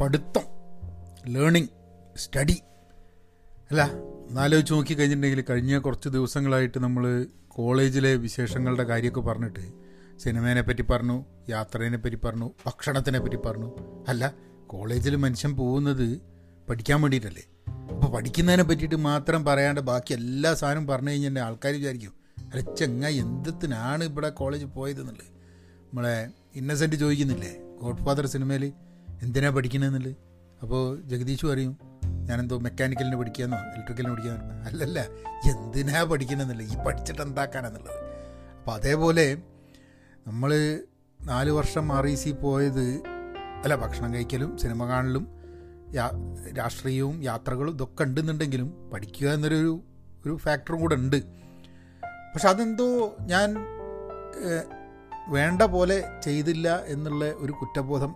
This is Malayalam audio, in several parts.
പഠിത്തം ലേണിംഗ് സ്റ്റഡി അല്ല എന്നാലോചിച്ച് നോക്കി കഴിഞ്ഞിട്ടുണ്ടെങ്കിൽ കഴിഞ്ഞ കുറച്ച് ദിവസങ്ങളായിട്ട് നമ്മൾ കോളേജിലെ വിശേഷങ്ങളുടെ കാര്യമൊക്കെ പറഞ്ഞിട്ട് സിനിമേനെ പറ്റി പറഞ്ഞു യാത്രേനെ പറ്റി പറഞ്ഞു ഭക്ഷണത്തിനെ പറ്റി പറഞ്ഞു. അല്ല കോളേജിൽ മനുഷ്യൻ പോകുന്നത് പഠിക്കാൻ വേണ്ടിയിട്ടല്ലേ? അപ്പോൾ പഠിക്കുന്നതിനെ പറ്റിയിട്ട് മാത്രം പറയാണ്ട് ബാക്കി എല്ലാ സാധനവും പറഞ്ഞു കഴിഞ്ഞാൽ ആൾക്കാർ വിചാരിക്കും അല്ല ചെങ്ങ എന്തിനാണ് ഇവിടെ കോളേജിൽ പോയതെന്നുള്ളത്? നമ്മളെ ഇന്നസെന്റ് ചോദിക്കുന്നില്ലേ ഗോഡ് ഫാദർ സിനിമയിൽ എന്തിനാ പഠിക്കണമെന്നുള്ളത് അപ്പോൾ ജഗദീഷ് പറയും ഞാനെന്തോ മെക്കാനിക്കലിന് പഠിക്കാമെന്നോ ഇലക്ട്രിക്കലിന് പഠിക്കാന്നോ? അല്ലല്ല എന്തിനാ പഠിക്കണമെന്നില്ല ഈ പഠിച്ചിട്ട് എന്താക്കാനെന്നുള്ളത്. അപ്പോൾ അതേപോലെ നമ്മൾ നാല് വർഷം ആർ ഇ സി പോയത് അല്ല ഭക്ഷണം കഴിക്കലും സിനിമ കാണലും യാ രാഷ്ട്രീയവും യാത്രകളും ഇതൊക്കെ ഉണ്ടെന്നുണ്ടെങ്കിലും പഠിക്കുക എന്നൊരു ഒരു ഫാക്ടറും കൂടെ ഉണ്ട്. പക്ഷെ അതെന്തോ ഞാൻ വേണ്ട പോലെ ചെയ്തില്ല എന്നുള്ള ഒരു കുറ്റബോധം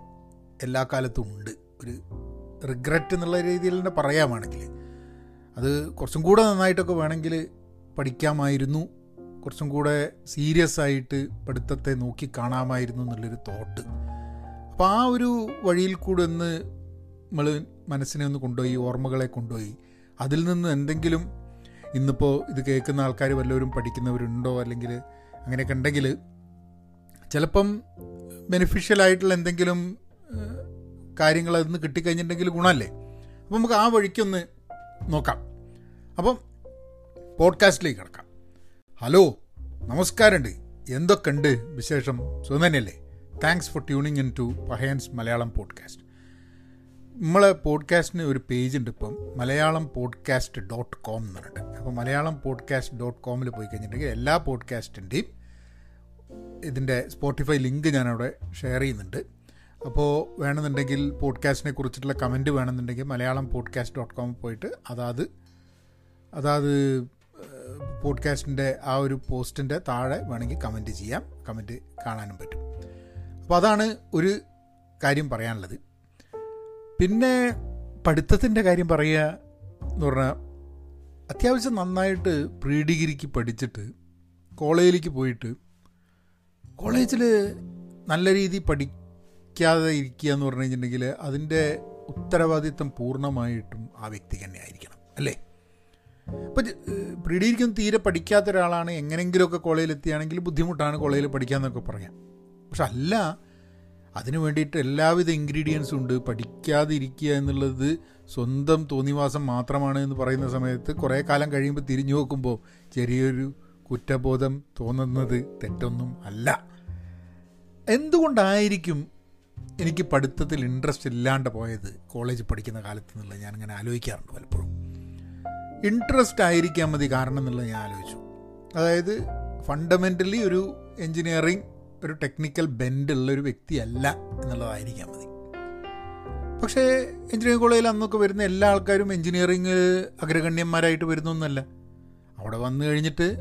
എല്ലാ കാലത്തും ഉണ്ട്. ഒരു റിഗ്രറ്റ് എന്നുള്ള രീതിയിൽ തന്നെ പറയാമാണെങ്കിൽ അത് കുറച്ചും കൂടെ നന്നായിട്ടൊക്കെ വേണമെങ്കിൽ പഠിക്കാമായിരുന്നു. കുറച്ചും കൂടെ സീരിയസ് ആയിട്ട് പഠിത്തത്തെ നോക്കി കാണാമായിരുന്നു എന്നുള്ളൊരു തോട്ട് അപ്പോൾ ആ ഒരു വഴിയിൽ കൂടെ ഒന്ന് നമ്മൾ മനസ്സിനെ ഒന്ന് കൊണ്ടുപോയി ഓർമ്മകളെ കൊണ്ടുപോയി. അതിൽ നിന്ന് എന്തെങ്കിലും ഇന്നിപ്പോൾ ഇത് കേൾക്കുന്ന ആൾക്കാർ വല്ലവരും പഠിക്കുന്നവരുണ്ടോ? അല്ലെങ്കിൽ അങ്ങനെയൊക്കെ ഉണ്ടെങ്കിൽ ചിലപ്പം ബെനിഫിഷ്യൽ ആയിട്ടുള്ള എന്തെങ്കിലും കാര്യങ്ങൾ അതിൽ നിന്ന് കിട്ടിക്കഴിഞ്ഞിട്ടുണ്ടെങ്കിൽ ഗുണമല്ലേ? അപ്പം നമുക്ക് ആ വഴിക്കൊന്ന് നോക്കാം. അപ്പം പോഡ്കാസ്റ്റിലേക്ക് കിടക്കാം. ഹലോ നമസ്കാരമുണ്ട്. എന്തൊക്കെയുണ്ട് വിശേഷം? സുഖം തന്നെയല്ലേ? Thanks for tuning in to Pahayans Malayalam podcast നമ്മളെ പോഡ്കാസ്റ്റിന് ഒരു പേജ് ഉണ്ട് ഇപ്പം. മലയാളം പോഡ്കാസ്റ്റ് ഡോട്ട് കോം എന്ന് പറഞ്ഞിട്ട്. അപ്പോൾ മലയാളം പോഡ്കാസ്റ്റ് ഡോട്ട് കോമിൽ പോയി കഴിഞ്ഞിട്ടുണ്ടെങ്കിൽ എല്ലാ പോഡ്കാസ്റ്റിന്റെയും ഇതിന്റെ സ്പോട്ടിഫൈ ലിങ്ക് ഞാനവിടെ ഷെയർ ചെയ്യുന്നുണ്ട്. അപ്പോൾ വേണമെന്നുണ്ടെങ്കിൽ പോഡ്കാസ്റ്റിനെ കുറിച്ചിട്ടുള്ള കമന്റ് വേണമെന്നുണ്ടെങ്കിൽ മലയാളം പോഡ്കാസ്റ്റ് ഡോട്ട് കോം പോയിട്ട് അതാത് അതാത് പോഡ്കാസ്റ്റിന്റെ ആ ഒരു പോസ്റ്റിന്റെ താഴെ വേണമെങ്കിൽ കമന്റ് ചെയ്യാം. കമന്റ് കാണാനും പറ്റും. അപ്പോൾ അതാണ് ഒരു കാര്യം പറയാനുള്ളത്. പിന്നെ പഠിത്തത്തിന്റെ കാര്യം പറയുക എന്ന് പറഞ്ഞാൽ അത്യാവശ്യം നന്നായിട്ട് പ്രീ ഡിഗ്രിക്ക് പഠിച്ചിട്ട് കോളേജിലേക്ക് പോയിട്ട് കോളേജിൽ നല്ല രീതിയിൽ പഠിക്കാതെ ഇരിക്കുക എന്ന് പറഞ്ഞു കഴിഞ്ഞിട്ടുണ്ടെങ്കിൽ അതിന്റെ ഉത്തരവാദിത്വം പൂർണമായിട്ടും ആ വ്യക്തി തന്നെ ആയിരിക്കണം അല്ലേ? അപ്പം പ്രീ തീരെ പഠിക്കാത്ത ഒരാളാണ് എങ്ങനെയെങ്കിലുമൊക്കെ കോളേജിൽ എത്തിയാണെങ്കിൽ ബുദ്ധിമുട്ടാണ് കോളേജിൽ പഠിക്കാമെന്നൊക്കെ പറയാം. പക്ഷെ അല്ല അതിനു വേണ്ടിയിട്ട് എല്ലാവിധ ഇൻഗ്രീഡിയൻസും ഉണ്ട്. പഠിക്കാതെ ഇരിക്കുക എന്നുള്ളത് സ്വന്തം തോന്നിവാസം മാത്രമാണ് എന്ന് പറയുന്ന സമയത്ത് കുറേ കാലം കഴിയുമ്പോൾ തിരിഞ്ഞു നോക്കുമ്പോൾ ചെറിയൊരു കുറ്റബോധം തോന്നുന്നത് തെറ്റൊന്നും അല്ല. എന്തുകൊണ്ടായിരിക്കും എനിക്ക് പഠിത്തത്തിൽ ഇൻട്രസ്റ്റ് ഇല്ലാണ്ട് പോയത് കോളേജ് പഠിക്കുന്ന കാലത്ത് ഞാൻ ഞാനിങ്ങനെ ആലോചിക്കാറുണ്ട് പലപ്പോഴും. ഇൻട്രസ്റ്റ് ആയിരിക്കാൻ മതി കാരണം എന്നുള്ളത് ഞാൻ ആലോചിച്ചു. അതായത് ഫണ്ടമെന്റലി ഒരു എൻജിനീയറിങ് ഒരു ടെക്നിക്കൽ ബെൻഡുള്ള ഒരു വ്യക്തിയല്ല എന്നുള്ളതായിരിക്കാൻ മതി. പക്ഷേ എഞ്ചിനീയറിംഗ് കോളേജിൽ അന്നൊക്കെ വരുന്ന എല്ലാ ആൾക്കാരും എഞ്ചിനീയറിംഗ് അഗ്രഗണ്യന്മാരായിട്ട് വരുന്നൊന്നുമല്ല അവിടെ വന്നു കഴിഞ്ഞിട്ട്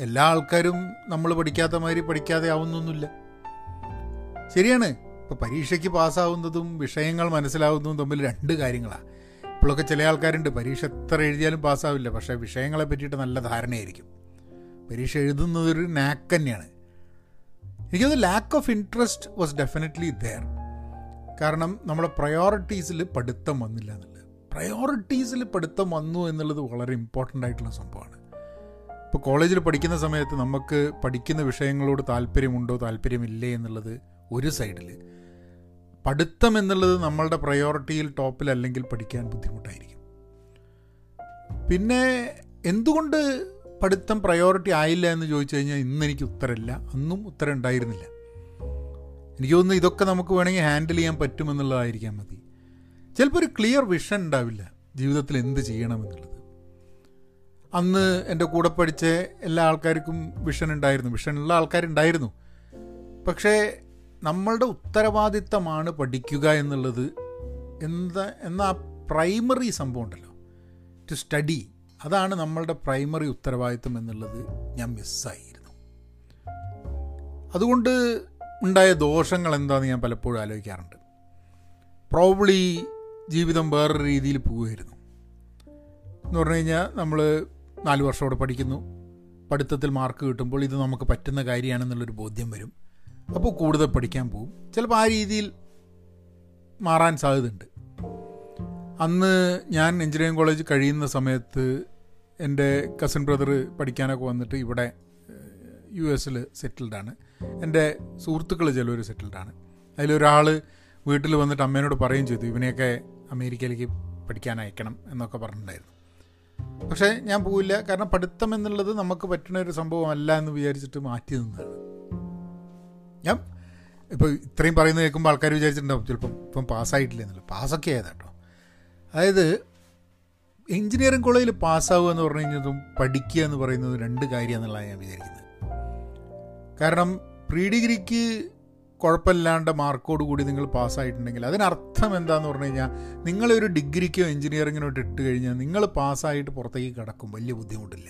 എല്ലാ ആൾക്കാരും നമ്മൾ പഠിക്കാത്ത മാതിരി പഠിക്കാതെ ആവുന്നൊന്നുമില്ല. ശരിയാണ്. ഇപ്പോൾ പരീക്ഷയ്ക്ക് പാസ്സാവുന്നതും വിഷയങ്ങൾ മനസ്സിലാവുന്നതും തമ്മിൽ രണ്ട് കാര്യങ്ങളാണ് ഇപ്പോഴൊക്കെ ചില ആൾക്കാരുണ്ട് പരീക്ഷ എത്ര എഴുതിയാലും പാസ്സാവില്ല പക്ഷേ വിഷയങ്ങളെ പറ്റിയിട്ട് നല്ല ധാരണയായിരിക്കും. പരീക്ഷ എഴുതുന്നതൊരു നാക്ക് തന്നെയാണ്. എനിക്കത് lack of interest was definitely there കാരണം നമ്മുടെ പ്രയോറിറ്റീസിൽ പഠിത്തം വന്നില്ല എന്നുള്ളത്. പ്രയോറിറ്റീസിൽ പഠിത്തം വന്നു എന്നുള്ളത് വളരെ ഇമ്പോർട്ടന്റ് ആയിട്ടുള്ള സംഭവമാണ്. ഇപ്പോൾ കോളേജിൽ പഠിക്കുന്ന സമയത്ത് നമുക്ക് പഠിക്കുന്ന വിഷയങ്ങളോട് താല്പര്യമുണ്ടോ താല്പര്യമില്ലേ എന്നുള്ളത് ഒരു സൈഡിൽ പഠിത്തം എന്നുള്ളത് നമ്മളുടെ പ്രയോറിറ്റിയിൽ ടോപ്പിൽ അല്ലെങ്കിൽ പഠിക്കാൻ ബുദ്ധിമുട്ടായിരിക്കും. പിന്നെ എന്തുകൊണ്ട് പഠിത്തം പ്രയോറിറ്റി ആയില്ല എന്ന് ചോദിച്ചു കഴിഞ്ഞാൽ ഇന്ന് എനിക്ക് ഉത്തരമില്ല. അന്നും ഉത്തരം ഉണ്ടായിരുന്നില്ല. എനിക്ക് തോന്നുന്നു ഇതൊക്കെ നമുക്ക് വേണമെങ്കിൽ ഹാൻഡിൽ ചെയ്യാൻ പറ്റുമെന്നുള്ളതായിരിക്കാം മതി. ചിലപ്പോൾ ഒരു ക്ലിയർ വിഷൻ ഉണ്ടാവില്ല. ജീവിതത്തിൽ എന്ത് ചെയ്യണമെന്നുള്ളത് അന്ന് എന്റെ കൂടെ പഠിച്ച എല്ലാ ആൾക്കാർക്കും വിഷൻ ഉണ്ടായിരുന്നു. വിഷനുള്ള ആൾക്കാരുണ്ടായിരുന്നു. പക്ഷേ നമ്മളുടെ ഉത്തരവാദിത്തമാണ് പഠിക്കുക എന്നുള്ളത് എന്താ എന്നാ പ്രൈമറി സംഭവം ഉണ്ടല്ലോ. ടു സ്റ്റഡി അതാണ് നമ്മളുടെ പ്രൈമറി ഉത്തരവാദിത്തം എന്നുള്ളത്. ഞാൻ മിസ്സായിരുന്നു അതുകൊണ്ട് ഉണ്ടായ ദോഷങ്ങൾ എന്താണെന്ന് ഞാൻ പലപ്പോഴും ആലോചിക്കാറുണ്ട്. പ്രോബ്ലി ജീവിതം വേറൊരു രീതിയിൽ പോകുമായിരുന്നു. എന്ന് പറഞ്ഞു കഴിഞ്ഞാൽ നമ്മൾ നാല് വർഷം പഠിക്കുന്നു. പഠിത്തത്തിൽ മാർക്ക് കിട്ടുമ്പോൾ ഇത് നമുക്ക് പറ്റുന്ന കാര്യമാണെന്നുള്ളൊരു ബോധ്യം വരും. അപ്പോൾ കൂടുതൽ പഠിക്കാൻ പോകും ചിലപ്പോൾ ആ രീതിയിൽ മാറാൻ സാധ്യതയുണ്ട്. അന്ന് ഞാൻ എഞ്ചിനീയറിംഗ് കോളേജ് കഴിയുന്ന സമയത്ത് എന്റെ കസിൻ ബ്രദർ പഠിക്കാനൊക്കെ വന്നിട്ട് ഇവിടെ യു എസിൽ സെറ്റിൽഡാണ് എന്റെ സുഹൃത്തുക്കൾ ചിലവർ സെറ്റിൽഡാണ് അതിലൊരാൾ വീട്ടിൽ വന്നിട്ട് അമ്മേനോട് പറയുകയും ചെയ്തു ഇവനെയൊക്കെ അമേരിക്കയിലേക്ക് പഠിക്കാൻ അയക്കണം എന്നൊക്കെ പറഞ്ഞിട്ടുണ്ടായിരുന്നു. പക്ഷേ ഞാൻ പോവില്ല. കാരണം പഠിത്തം എന്നുള്ളത് നമുക്ക് പറ്റുന്ന ഒരു സംഭവമല്ല എന്ന് വിചാരിച്ചിട്ട് മാറ്റി നിന്നതാണ്. ഞാൻ ഇപ്പോൾ ഇത്രയും പറയുന്നത് കേൾക്കുമ്പോൾ ആൾക്കാർ വിചാരിച്ചിട്ടുണ്ടാവും ചിലപ്പം ഇപ്പം പാസ്സായിട്ടില്ല എന്നല്ല പാസ്സൊക്കെ ആയതാ കേട്ടോ അതായത് എഞ്ചിനീയറിംഗ് കോളേജിൽ പാസ്സാവുക എന്ന് പറഞ്ഞു കഴിഞ്ഞതും പഠിക്കുക എന്ന് പറയുന്നത് രണ്ട് കാര്യമെന്നുള്ളതാണ് ഞാൻ വിചാരിക്കുന്നത്. കാരണം പ്രീ ഡിഗ്രിക്ക് കുഴപ്പമില്ലാണ്ട് മാർക്കോട് കൂടി നിങ്ങൾ പാസ്സായിട്ടുണ്ടെങ്കിൽ അതിനർത്ഥം എന്താന്ന് പറഞ്ഞു കഴിഞ്ഞാൽ നിങ്ങളൊരു ഡിഗ്രിക്കോ എഞ്ചിനീയറിങ്ങിനോ ഇട്ട് കഴിഞ്ഞാൽ നിങ്ങൾ പാസ്സായിട്ട് പുറത്തേക്ക് കിടക്കും വലിയ ബുദ്ധിമുട്ടില്ല.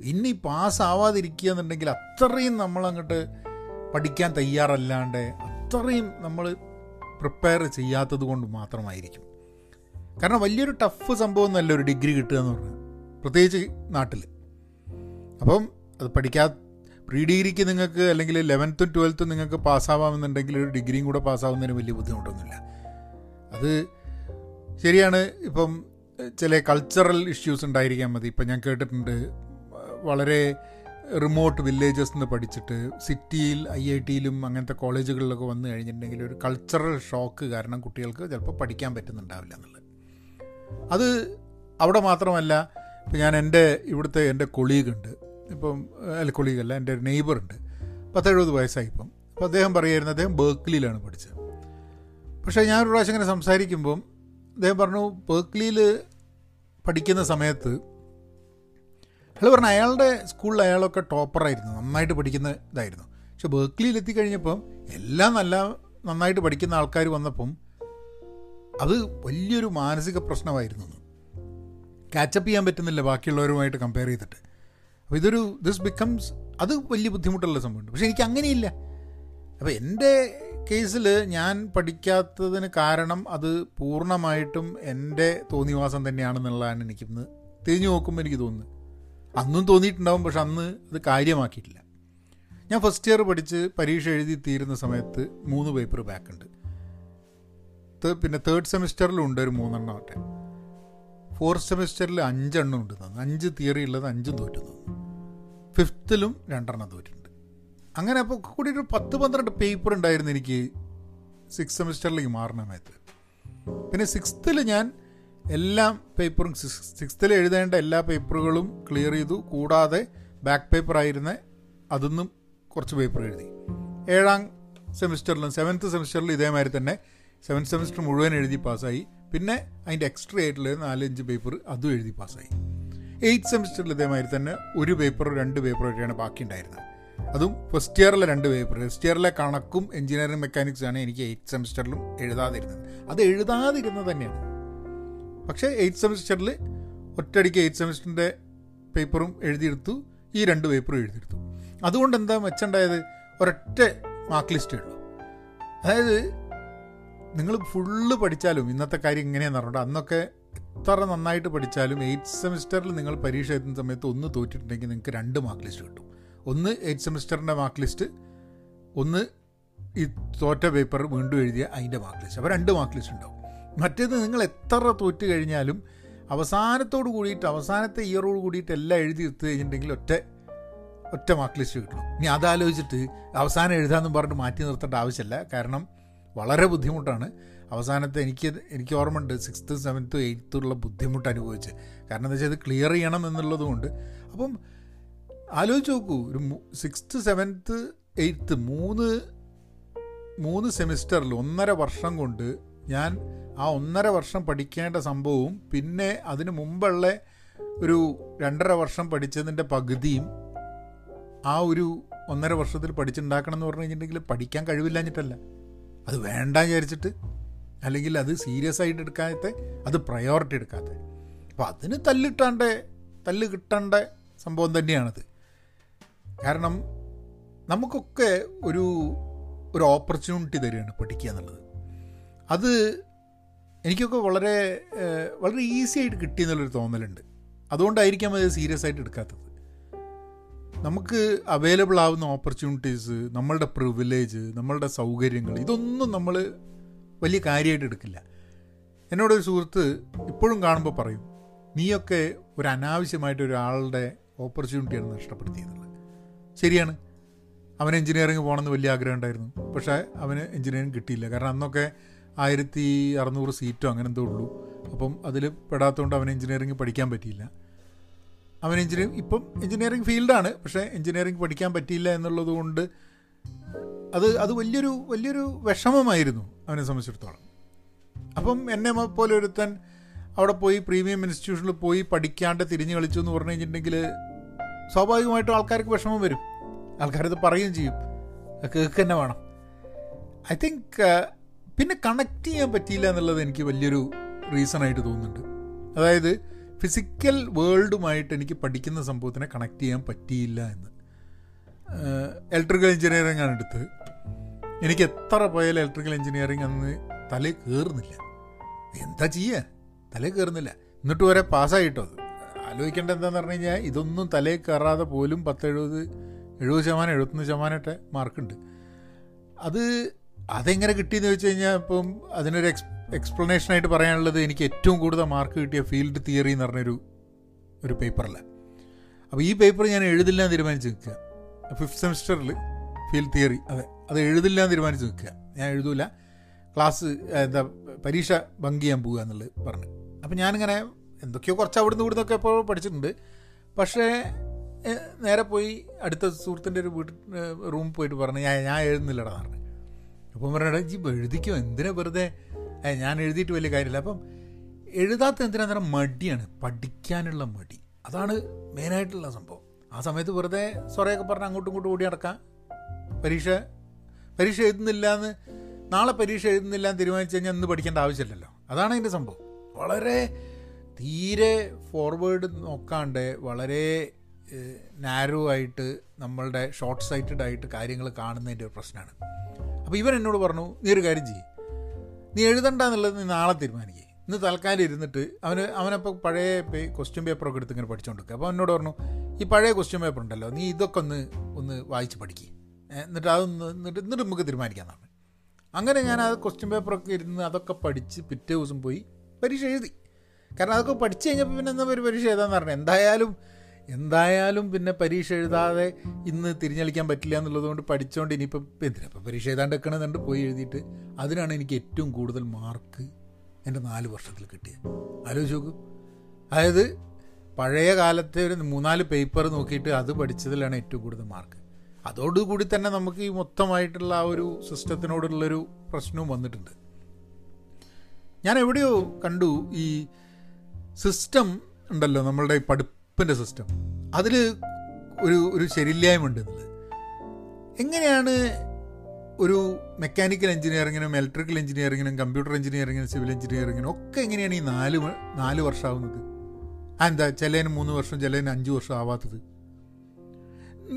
ഇനി പാസ്സാവാതിരിക്കുക എന്നുണ്ടെങ്കിൽ അത്രയും നമ്മളങ്ങോട്ട് പഠിക്കാൻ തയ്യാറല്ലാണ്ട് അത്രയും നമ്മൾ പ്രിപ്പയർ ചെയ്യാത്തത് കൊണ്ട് മാത്രമായിരിക്കും. കാരണം വലിയൊരു ടഫ് സംഭവം എന്നല്ല ഒരു ഡിഗ്രി കിട്ടുക എന്ന് പറഞ്ഞാൽ പ്രത്യേകിച്ച് നാട്ടിൽ അപ്പം അത് പഠിക്കാ പ്രീ ഡിഗ്രിക്ക് നിങ്ങൾക്ക് അല്ലെങ്കിൽ ലെവൻത്തും ട്വൽത്തും നിങ്ങൾക്ക് പാസ്സാവാമെന്നുണ്ടെങ്കിൽ ഒരു ഡിഗ്രിയും കൂടെ പാസ്സാവുന്നതിന് വലിയ ബുദ്ധിമുട്ടൊന്നുമില്ല. അത് ശരിയാണ്. ഇപ്പം ചില കൾച്ചറൽ ഇഷ്യൂസ് ഉണ്ടായിരിക്കാൻ മതി. ഇപ്പം ഞാൻ കേട്ടിട്ടുണ്ട് വളരെ റിമോട്ട് വില്ലേജസ് നിന്ന് പഠിച്ചിട്ട് സിറ്റിയിൽ ഐ ഐ ടിയിലും അങ്ങനത്തെ കോളേജുകളിലൊക്കെ വന്നു കഴിഞ്ഞിട്ടുണ്ടെങ്കിൽ ഒരു കൾച്ചറൽ ഷോക്ക് കാരണം കുട്ടികൾക്ക് ചിലപ്പോൾ പഠിക്കാൻ പറ്റുന്നുണ്ടാവില്ല എന്നുള്ളത്. അത് അവിടെ മാത്രമല്ല ഇപ്പം ഞാൻ എന്റെ ഇവിടുത്തെ എന്റെ കൊളീഗ് ഉണ്ട്. ഇപ്പം അല്ല കൊളീഗല്ല എന്റെ ഒരു നെയ്ബർ ഉണ്ട്. പത്തെഴുപത് വയസ്സായി ഇപ്പം. അപ്പോൾ അദ്ദേഹം പറയുമായിരുന്നു അദ്ദേഹം ബേക്ക്ലിയിലാണ് പഠിച്ചത്. പക്ഷേ ഞാനൊരു പ്രാവശ്യം ഇങ്ങനെ സംസാരിക്കുമ്പം അദ്ദേഹം പറഞ്ഞു ബേക്ക്ലിയിൽ പഠിക്കുന്ന സമയത്ത് അയാൾ പറഞ്ഞ അയാളുടെ സ്കൂളിൽ അയാളൊക്കെ ടോപ്പറായിരുന്നു നന്നായിട്ട് പഠിക്കുന്ന ഇതായിരുന്നു. പക്ഷെ ബേക്ക്ലിയിൽ എത്തിക്കഴിഞ്ഞപ്പം എല്ലാം നല്ല നന്നായിട്ട് പഠിക്കുന്ന ആൾക്കാർ വന്നപ്പം അത് വലിയൊരു മാനസിക പ്രശ്നമായിരുന്നു കാച്ചപ്പ് ചെയ്യാൻ പറ്റുന്നില്ല ബാക്കിയുള്ളവരുമായിട്ട് കമ്പയർ ചെയ്തിട്ട്. അപ്പോൾ ഇതൊരു ദിസ് ബിക്കംസ് അത് വലിയ ബുദ്ധിമുട്ടുള്ള സംഭവമുണ്ട്. പക്ഷെ എനിക്ക് അങ്ങനെയില്ല. അപ്പോൾ എന്റെ കേസിൽ ഞാൻ പഠിക്കാത്തതിന് കാരണം അത് പൂർണമായിട്ടും എന്റെ തോന്നിവാസം തന്നെയാണെന്നുള്ളതാണ് എനിക്കിന്ന് തിരിഞ്ഞു നോക്കുമ്പോൾ എനിക്ക് തോന്നുന്നത്. അന്നും തോന്നിയിട്ടുണ്ടാവും പക്ഷെ അന്ന് ഇത് കാര്യമാക്കിയിട്ടില്ല. ഞാൻ ഫസ്റ്റ് ഇയർ പഠിച്ച് പരീക്ഷ എഴുതി തീരുന്ന സമയത്ത് മൂന്ന് പേപ്പർ ബാക്ക് ഉണ്ട്. പിന്നെ തേർഡ് സെമിസ്റ്ററിലും ഉണ്ട് ഒരു മൂന്നെണ്ണം ആട്ടെ ഫോർത്ത് സെമിസ്റ്ററിൽ അഞ്ചെണ്ണം ഉണ്ട് തന്നു അഞ്ച് തിയറി ഉള്ളത് അഞ്ചും തോറ്റുന്നു ഫിഫ്ത്തിലും രണ്ടെണ്ണം തോറ്റിട്ടുണ്ട്. അങ്ങനെ അപ്പോൾ കൂടി ഒരു പത്ത് പന്ത്രണ്ട് പേപ്പർ ഉണ്ടായിരുന്നു എനിക്ക് സിക്സ് സെമിസ്റ്ററിലേക്ക് മാറുന്ന സമയത്ത്. പിന്നെ സിക്സ്ത്തിൽ ഞാൻ എല്ലാ പേപ്പറും സിക്സ്ത്തിൽ എഴുതേണ്ട എല്ലാ പേപ്പറുകളും ക്ലിയർ ചെയ്തു. കൂടാതെ ബാക്ക് പേപ്പർ ആയിരുന്ന അതൊന്നും കുറച്ച് പേപ്പർ എഴുതി. ഏഴാം സെമിസ്റ്ററിലും സെവൻത്ത് സെമിസ്റ്ററിലും ഇതേമാതിരി തന്നെ സെവൻത്ത് സെമിസ്റ്റർ മുഴുവൻ എഴുതി പാസ്സായി. പിന്നെ അതിന്റെ എക്സ്ട്രാ ആയിട്ടുള്ള നാലഞ്ച് പേപ്പർ അതും എഴുതി പാസ്സായി. എയ്ത്ത് സെമിസ്റ്ററിൽ ഇതേമാതിരി തന്നെ ഒരു പേപ്പറോ രണ്ട് പേപ്പറോ ഒക്കെയാണ് ബാക്കി ഉണ്ടായിരുന്നത്. അതും ഫസ്റ്റ് ഇയറിലെ രണ്ട് പേപ്പർ ഫസ്റ്റ് ഇയറിലെ കണക്കും എഞ്ചിനീയറിംഗ് മെക്കാനിക്സ് ആണ് എനിക്ക് എയ്ത്ത് സെമിസ്റ്ററിലും എഴുതാതിരുന്നത്. അത് എഴുതാതിരുന്നത് തന്നെയാണ്. പക്ഷേ എയ്ത്ത് സെമിസ്റ്ററിൽ ഒറ്റയടിക്ക് എയ്ത്ത് സെമിസ്റ്ററിന്റെ പേപ്പറും എഴുതിയെടുത്തു. ഈ രണ്ട് പേപ്പറും എഴുതിയെടുത്തു. അതുകൊണ്ട് എന്താ മെച്ചുണ്ടായത്? ഒരൊറ്റ മാർക്ക് ലിസ്റ്റേ ഉള്ളൂ. അതായത് നിങ്ങൾ ഫുള്ള് പഠിച്ചാലും ഇന്നത്തെ കാര്യം ഇങ്ങനെയാണെന്ന് പറഞ്ഞിട്ട്. അന്നൊക്കെ എത്ര നന്നായിട്ട് പഠിച്ചാലും എയ്ത്ത് സെമിസ്റ്ററിൽ നിങ്ങൾ പരീക്ഷ എത്തുന്ന സമയത്ത് ഒന്ന് തോറ്റിട്ടുണ്ടെങ്കിൽ നിങ്ങൾക്ക് രണ്ട് മാർക്ക് ലിസ്റ്റ് കിട്ടും. ഒന്ന് എയ്ത്ത് സെമിസ്റ്ററിന്റെ മാർക്ക് ലിസ്റ്റ് ഒന്ന് ഈ തോറ്റ പേപ്പർ വീണ്ടും എഴുതിയ അതിന്റെ മാർക്ക് ലിസ്റ്റ് അപ്പോൾ രണ്ട് മാർക്ക് ലിസ്റ്റ് ഉണ്ടാവും. മറ്റേത് നിങ്ങൾ എത്ര തോറ്റ് കഴിഞ്ഞാലും അവസാനത്തോട് കൂടിയിട്ട് അവസാനത്തെ ഇയറോട് കൂടിയിട്ട് എല്ലാം എഴുതി എടുത്തു കഴിഞ്ഞിട്ടുണ്ടെങ്കിൽ ഒറ്റ ഒറ്റ മാർക്ക് ലിസ്റ്റ് കിട്ടണം. ഇനി അതാലോചിച്ചിട്ട് അവസാനം എഴുതാമെന്നും പറഞ്ഞിട്ട് മാറ്റി നിർത്തേണ്ട ആവശ്യമില്ല. കാരണം വളരെ ബുദ്ധിമുട്ടാണ്. അവസാനത്തെ എനിക്ക് എനിക്ക് ഓർമ്മയുണ്ട് സിക്സ്ത്ത് സെവൻത്ത് എയ്ത്തുള്ള ബുദ്ധിമുട്ട് അനുഭവിച്ച്. കാരണം എന്താ വെച്ചാൽ ഇത് ക്ലിയർ ചെയ്യണം എന്നുള്ളത് കൊണ്ട്. അപ്പം ആലോചിച്ച് നോക്കൂ ഒരു സിക്സ്ത്ത് സെവൻത്ത് എയ്ത്ത് മൂന്ന് മൂന്ന് സെമിസ്റ്ററിൽ ഒന്നര വർഷം കൊണ്ട് ഞാൻ ആ ഒന്നര വർഷം പഠിക്കേണ്ട സംഭവവും പിന്നെ അതിനു മുമ്പുള്ള ഒരു രണ്ടര വർഷം പഠിച്ചതിന്റെ പകുതിയും ആ ഒരു ഒന്നര വർഷത്തിൽ പഠിച്ചുണ്ടാക്കണം എന്ന് പറഞ്ഞു കഴിഞ്ഞിട്ടുണ്ടെങ്കിൽ പഠിക്കാൻ കഴിവില്ലാഞ്ഞിട്ടല്ല. അത് വേണ്ട വിചാരിച്ചിട്ട് അല്ലെങ്കിൽ അത് സീരിയസ് ആയിട്ട് എടുക്കാത്ത അത് പ്രയോറിറ്റി എടുക്കാത്ത. അപ്പോൾ അതിന് തല്ലിട്ടാണ്ട തല്ല് കിട്ടേണ്ട സംഭവം തന്നെയാണത്. കാരണം നമുക്കൊക്കെ ഒരു ഒരു ഓപ്പർച്യൂണിറ്റി തരികയാണ് പഠിക്കുക എന്നുള്ളത്. അത് എനിക്കൊക്കെ വളരെ വളരെ ഈസി ആയിട്ട് കിട്ടിയെന്നുള്ളൊരു തോന്നലുണ്ട്. അതുകൊണ്ടായിരിക്കാം അത് സീരിയസ് ആയിട്ട് എടുക്കാത്തത്. നമുക്ക് അവൈലബിൾ ആവുന്ന ഓപ്പർച്യൂണിറ്റീസ് നമ്മളുടെ പ്രിവിലേജ് നമ്മളുടെ സൗകര്യങ്ങൾ ഇതൊന്നും നമ്മൾ വലിയ കാര്യമായിട്ട് എടുക്കില്ല. എന്നോടൊരു സുഹൃത്ത് ഇപ്പോഴും കാണുമ്പോൾ പറയും നീയൊക്കെ ഒരു അനാവശ്യമായിട്ട് ഒരാളുടെ ഓപ്പർച്യൂണിറ്റിയാണ് നഷ്ടപ്പെടുത്തിയെന്നുള്ളത്. ശരിയാണ്. അവൻ എഞ്ചിനീയറിംഗ് പോകണമെന്ന് വലിയ ആഗ്രഹം ഉണ്ടായിരുന്നു. പക്ഷേ അവന് എഞ്ചിനീയറിംഗ് കിട്ടിയില്ല. കാരണം അന്നൊക്കെ ആയിരത്തി അറുന്നൂറ് സീറ്റോ അങ്ങനെ എന്തോ ഉള്ളൂ. അപ്പം അതിൽ പെടാത്തതുകൊണ്ട് അവൻ എഞ്ചിനീയറിംഗ് പഠിക്കാൻ പറ്റിയില്ല. അവൻ എഞ്ചിനീയറിംഗ് ഇപ്പം എഞ്ചിനീയറിംഗ് ഫീൽഡാണ് പക്ഷേ എഞ്ചിനീയറിംഗ് പഠിക്കാൻ പറ്റിയില്ല എന്നുള്ളത് കൊണ്ട് അത് അത് വലിയൊരു വലിയൊരു വിഷമമായിരുന്നു അവനെ സംബന്ധിച്ചിടത്തോളം. അപ്പം എന്നെ പോലെ ഒരുത്തൻ അവിടെ പോയി പ്രീമിയം ഇൻസ്റ്റിറ്റ്യൂഷനിൽ പോയി പഠിക്കാണ്ട് തിരിഞ്ഞു കളിച്ചു എന്ന് പറഞ്ഞു കഴിഞ്ഞിട്ടുണ്ടെങ്കിൽ സ്വാഭാവികമായിട്ടും ആൾക്കാർക്ക് വിഷമം വരും. ആൾക്കാരത് പറയുകയും ചെയ്യും. കേൾക്ക് വേണം. ഐ തിങ്ക് പിന്നെ കണക്ട് ചെയ്യാൻ പറ്റിയില്ല എന്നുള്ളത് എനിക്ക് വലിയൊരു റീസൺ ആയിട്ട് തോന്നുന്നുണ്ട്. അതായത് ഫിസിക്കൽ വേൾഡുമായിട്ട് എനിക്ക് പഠിക്കുന്ന സംഭവത്തിനെ കണക്ട് ചെയ്യാൻ പറ്റിയില്ല എന്ന്. ഇലക്ട്രിക്കൽ എഞ്ചിനീയറിംഗ് ആണ് എടുത്ത് എനിക്ക് എത്ര പോയാലും ഇലക്ട്രിക്കൽ എഞ്ചിനീയറിംഗ് അന്ന് തലയിൽ കയറുന്നില്ല എന്താ ചെയ്യുക തലയിൽ കയറുന്നില്ല എന്നിട്ട് വരെ പാസ്സായിട്ടോ അത്. ആലോചിക്കേണ്ട എന്താണെന്ന് പറഞ്ഞു കഴിഞ്ഞാൽ ഇതൊന്നും തലയിൽ കയറാതെ പോലും പത്തെഴുപത് എഴുപത് ശതമാനം എഴുപത്തൊന്ന് ശതമാനമൊക്കെ മാർക്കുണ്ട് അത് അതെങ്ങനെ കിട്ടിയെന്ന് വെച്ച് കഴിഞ്ഞാൽ ഇപ്പം അതിനൊരു എക്സ് എക്സ്പ്ലനേഷനായിട്ട് പറയാനുള്ളത് എനിക്ക് ഏറ്റവും കൂടുതൽ മാർക്ക് കിട്ടിയ ഫീൽഡ് തിയറി എന്ന് പറഞ്ഞൊരു ഒരു പേപ്പറല്ല അപ്പോൾ ഈ പേപ്പർ ഞാൻ എഴുതില്ല എന്ന് തീരുമാനിച്ച് നിൽക്കുക. ഫിഫ്ത്ത് സെമിസ്റ്ററിൽ ഫീൽഡ് തിയറി അതെ അത് എഴുതില്ല എന്ന് തീരുമാനിച്ച് നിൽക്കുക. ഞാൻ എഴുതൂല. ക്ലാസ് എന്താ പരീക്ഷ ഭംഗ് ചെയ്യാൻ പോകുക എന്നുള്ളത് പറഞ്ഞു. അപ്പോൾ ഞാനിങ്ങനെ എന്തൊക്കെയോ കുറച്ച് അവിടുന്ന് ഇവിടുന്നൊക്കെ ഇപ്പോൾ പഠിച്ചിട്ടുണ്ട്. പക്ഷേ നേരെ പോയി അടുത്ത സുഹൃത്തിന്റെ ഒരു വീട്ടിൽ റൂമിൽ പോയിട്ട് പറഞ്ഞു ഞാൻ ഞാൻ എഴുതുന്നില്ലടാ പറഞ്ഞു. അപ്പം പറഞ്ഞാൽ ജി എഴുതിക്കോ എന്തിനാ വെറുതെ? ഞാൻ എഴുതിയിട്ട് വലിയ കാര്യമില്ല. അപ്പം എഴുതാത്ത എന്തിനാ? നേരം മടിയാണ്. പഠിക്കാനുള്ള മടി. അതാണ് മെയിനായിട്ടുള്ള സംഭവം. ആ സമയത്ത് വെറുതെ സൊറയൊക്കെ പറഞ്ഞ് അങ്ങോട്ടും ഇങ്ങോട്ടും ഓടി നടക്കാം. പരീക്ഷ പരീക്ഷ എഴുതുന്നില്ല എന്ന് നാളെ പരീക്ഷ എഴുതുന്നില്ല എന്ന് തീരുമാനിച്ചു കഴിഞ്ഞാൽ ഇന്ന് പഠിക്കേണ്ട ആവശ്യമില്ലല്ലോ. അതാണ് അതിന്റെ സംഭവം. വളരെ തീരെ ഫോർവേഡ് നോക്കാണ്ട് വളരെ നാരോ ആയിട്ട് നമ്മളുടെ ഷോർട്ട് സൈറ്റഡ് ആയിട്ട് കാര്യങ്ങൾ കാണുന്നതിന്റെ ഒരു പ്രശ്നമാണ്. അപ്പോൾ ഇവൻ എന്നോട് പറഞ്ഞു നീ ഒരു കാര്യം ചെയ്യും. നീ എഴുതണ്ട എന്നുള്ളത് നീ നാളെ തീരുമാനിക്കുക ഇന്ന് തൽക്കാലം ഇരുന്നിട്ട് അവന് അവനപ്പോൾ പഴയ ക്വസ്റ്റ്യൻ പേപ്പറൊക്കെ എടുത്ത് ഇങ്ങനെ പഠിച്ചുകൊണ്ടിരിക്കുക അപ്പോൾ എന്നോട് പറഞ്ഞു ഈ പഴയ ക്വസ്റ്റ്യൻ പേപ്പർ ഉണ്ടല്ലോ നീ ഇതൊക്കെ ഒന്ന് ഒന്ന് വായിച്ച് പഠിക്കുക എന്നിട്ട് അതൊന്ന് എന്നിട്ട് എന്നിട്ട് നമുക്ക് തീരുമാനിക്കാൻ പറഞ്ഞു. അങ്ങനെ ഞാൻ ആ ക്വസ്റ്റ്യൻ പേപ്പറൊക്കെ ഇരുന്ന് അതൊക്കെ പഠിച്ച് പിറ്റേ ദിവസം പോയി പരീക്ഷ എഴുതി. കാരണം അതൊക്കെ പഠിച്ചു കഴിഞ്ഞപ്പോൾ പിന്നെ എന്താ ഒരു പരീക്ഷ എഴുതാന്ന് പറഞ്ഞു എന്തായാലും എന്തായാലും പിന്നെ പരീക്ഷ എഴുതാതെ ഇന്ന് തിരിഞ്ഞളിക്കാൻ പറ്റില്ല എന്നുള്ളത് കൊണ്ട് പഠിച്ചുകൊണ്ട് ഇനിയിപ്പോൾ എന്തിനാ പരീക്ഷ എഴുതാണ്ട് വെക്കണമെന്നുണ്ട് പോയി എഴുതിയിട്ട്. അതിനാണ് എനിക്ക് ഏറ്റവും കൂടുതൽ മാർക്ക് എന്റെ നാല് വർഷത്തിൽ കിട്ടിയത്. ആലോചിച്ച് നോക്കൂ. അതായത് പഴയ കാലത്തെ ഒരു മൂന്നാൽ പേപ്പർ നോക്കിയിട്ട് അത് പഠിച്ചതിലാണ് ഏറ്റവും കൂടുതൽ മാർക്ക്. അതോടുകൂടി തന്നെ നമുക്ക് ഈ മൊത്തമായിട്ടുള്ള ആ ഒരു സിസ്റ്റത്തിനോടുള്ളൊരു പ്രശ്നവും വന്നിട്ടുണ്ട്. ഞാൻ എവിടെയോ കണ്ടു ഈ സിസ്റ്റം ഉണ്ടല്ലോ നമ്മളുടെ പഠിപ്പിന്റെ സിസ്റ്റം അതിൽ ഒരു ഒരു ശരിയില്ലായ്മ എന്നത് എങ്ങനെയാണ് ഒരു മെക്കാനിക്കൽ എഞ്ചിനീയറിങ്ങിനും ഇലക്ട്രിക്കൽ എഞ്ചിനീയറിങ്ങിനും കമ്പ്യൂട്ടർ എഞ്ചിനീയറിങ്ങിനും സിവിൽ എഞ്ചിനീയറിങ്ങിനും ഒക്കെ എങ്ങനെയാണ് ഈ നാല് നാല് വർഷമാവുന്നത്? എന്താ ചിലതിന് മൂന്ന് വർഷം ചിലതിന് അഞ്ച് വർഷം ആവാത്തത്?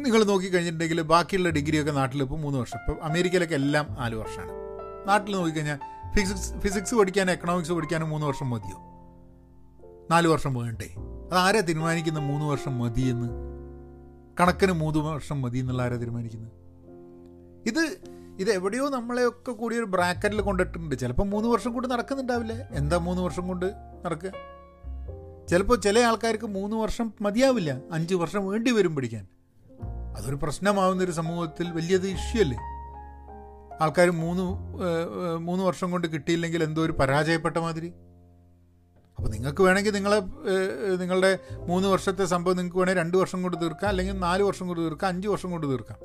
നിങ്ങൾ നോക്കിക്കഴിഞ്ഞിട്ടുണ്ടെങ്കിൽ ബാക്കിയുള്ള ഡിഗ്രിയൊക്കെ നാട്ടിൽ ഇപ്പോൾ മൂന്ന് വർഷം. ഇപ്പോൾ അമേരിക്കയിലൊക്കെ എല്ലാം നാല് വർഷമാണ്. നാട്ടിൽ നോക്കിക്കഴിഞ്ഞാൽ ഫിസിക്സ് ഫിസിക്സ് പഠിക്കാനും എക്കണോമിക്സ് പഠിക്കാനും മൂന്ന് വർഷം മതിയോ? നാല് വർഷം വേണ്ടേ? അതാരാ തീരുമാനിക്കുന്ന മൂന്ന് വർഷം മതിയെന്ന്? കണക്കിന് മൂന്ന് വർഷം മതി എന്നുള്ള ആരാ തീരുമാനിക്കുന്നത്? ഇത് ഇത് എവിടെയോ നമ്മളെയൊക്കെ കൂടി ഒരു ബ്രാക്കറ്റിൽ കൊണ്ടിട്ടുണ്ട്. ചിലപ്പോൾ മൂന്ന് വർഷം കൊണ്ട് നടക്കുന്നുണ്ടാവില്ല? എന്താ മൂന്ന് വർഷം കൊണ്ട് നടക്കുക? ചിലപ്പോൾ ചില ആൾക്കാർക്ക് മൂന്ന് വർഷം മതിയാവില്ല. അഞ്ച് വർഷം വേണ്ടി വരും പഠിക്കാൻ അതൊരു പ്രശ്നമാവുന്ന ഒരു സമൂഹത്തിൽ വലിയത് ഇഷ്യൂ അല്ലേ? ആൾക്കാർ മൂന്ന് മൂന്ന് വർഷം കൊണ്ട് കിട്ടിയില്ലെങ്കിൽ എന്തോ ഒരു പരാജയപ്പെട്ട മാതിരി? അപ്പോൾ നിങ്ങൾക്ക് വേണമെങ്കിൽ നിങ്ങളെ നിങ്ങളുടെ മൂന്ന് വർഷത്തെ സംഭവം നിങ്ങൾക്ക് വേണമെങ്കിൽ രണ്ട് വർഷം കൊണ്ട് തീർക്കാം അല്ലെങ്കിൽ നാല് വർഷം കൊണ്ട് തീർക്കാം അഞ്ച് വർഷം കൊണ്ട് തീർക്കാം.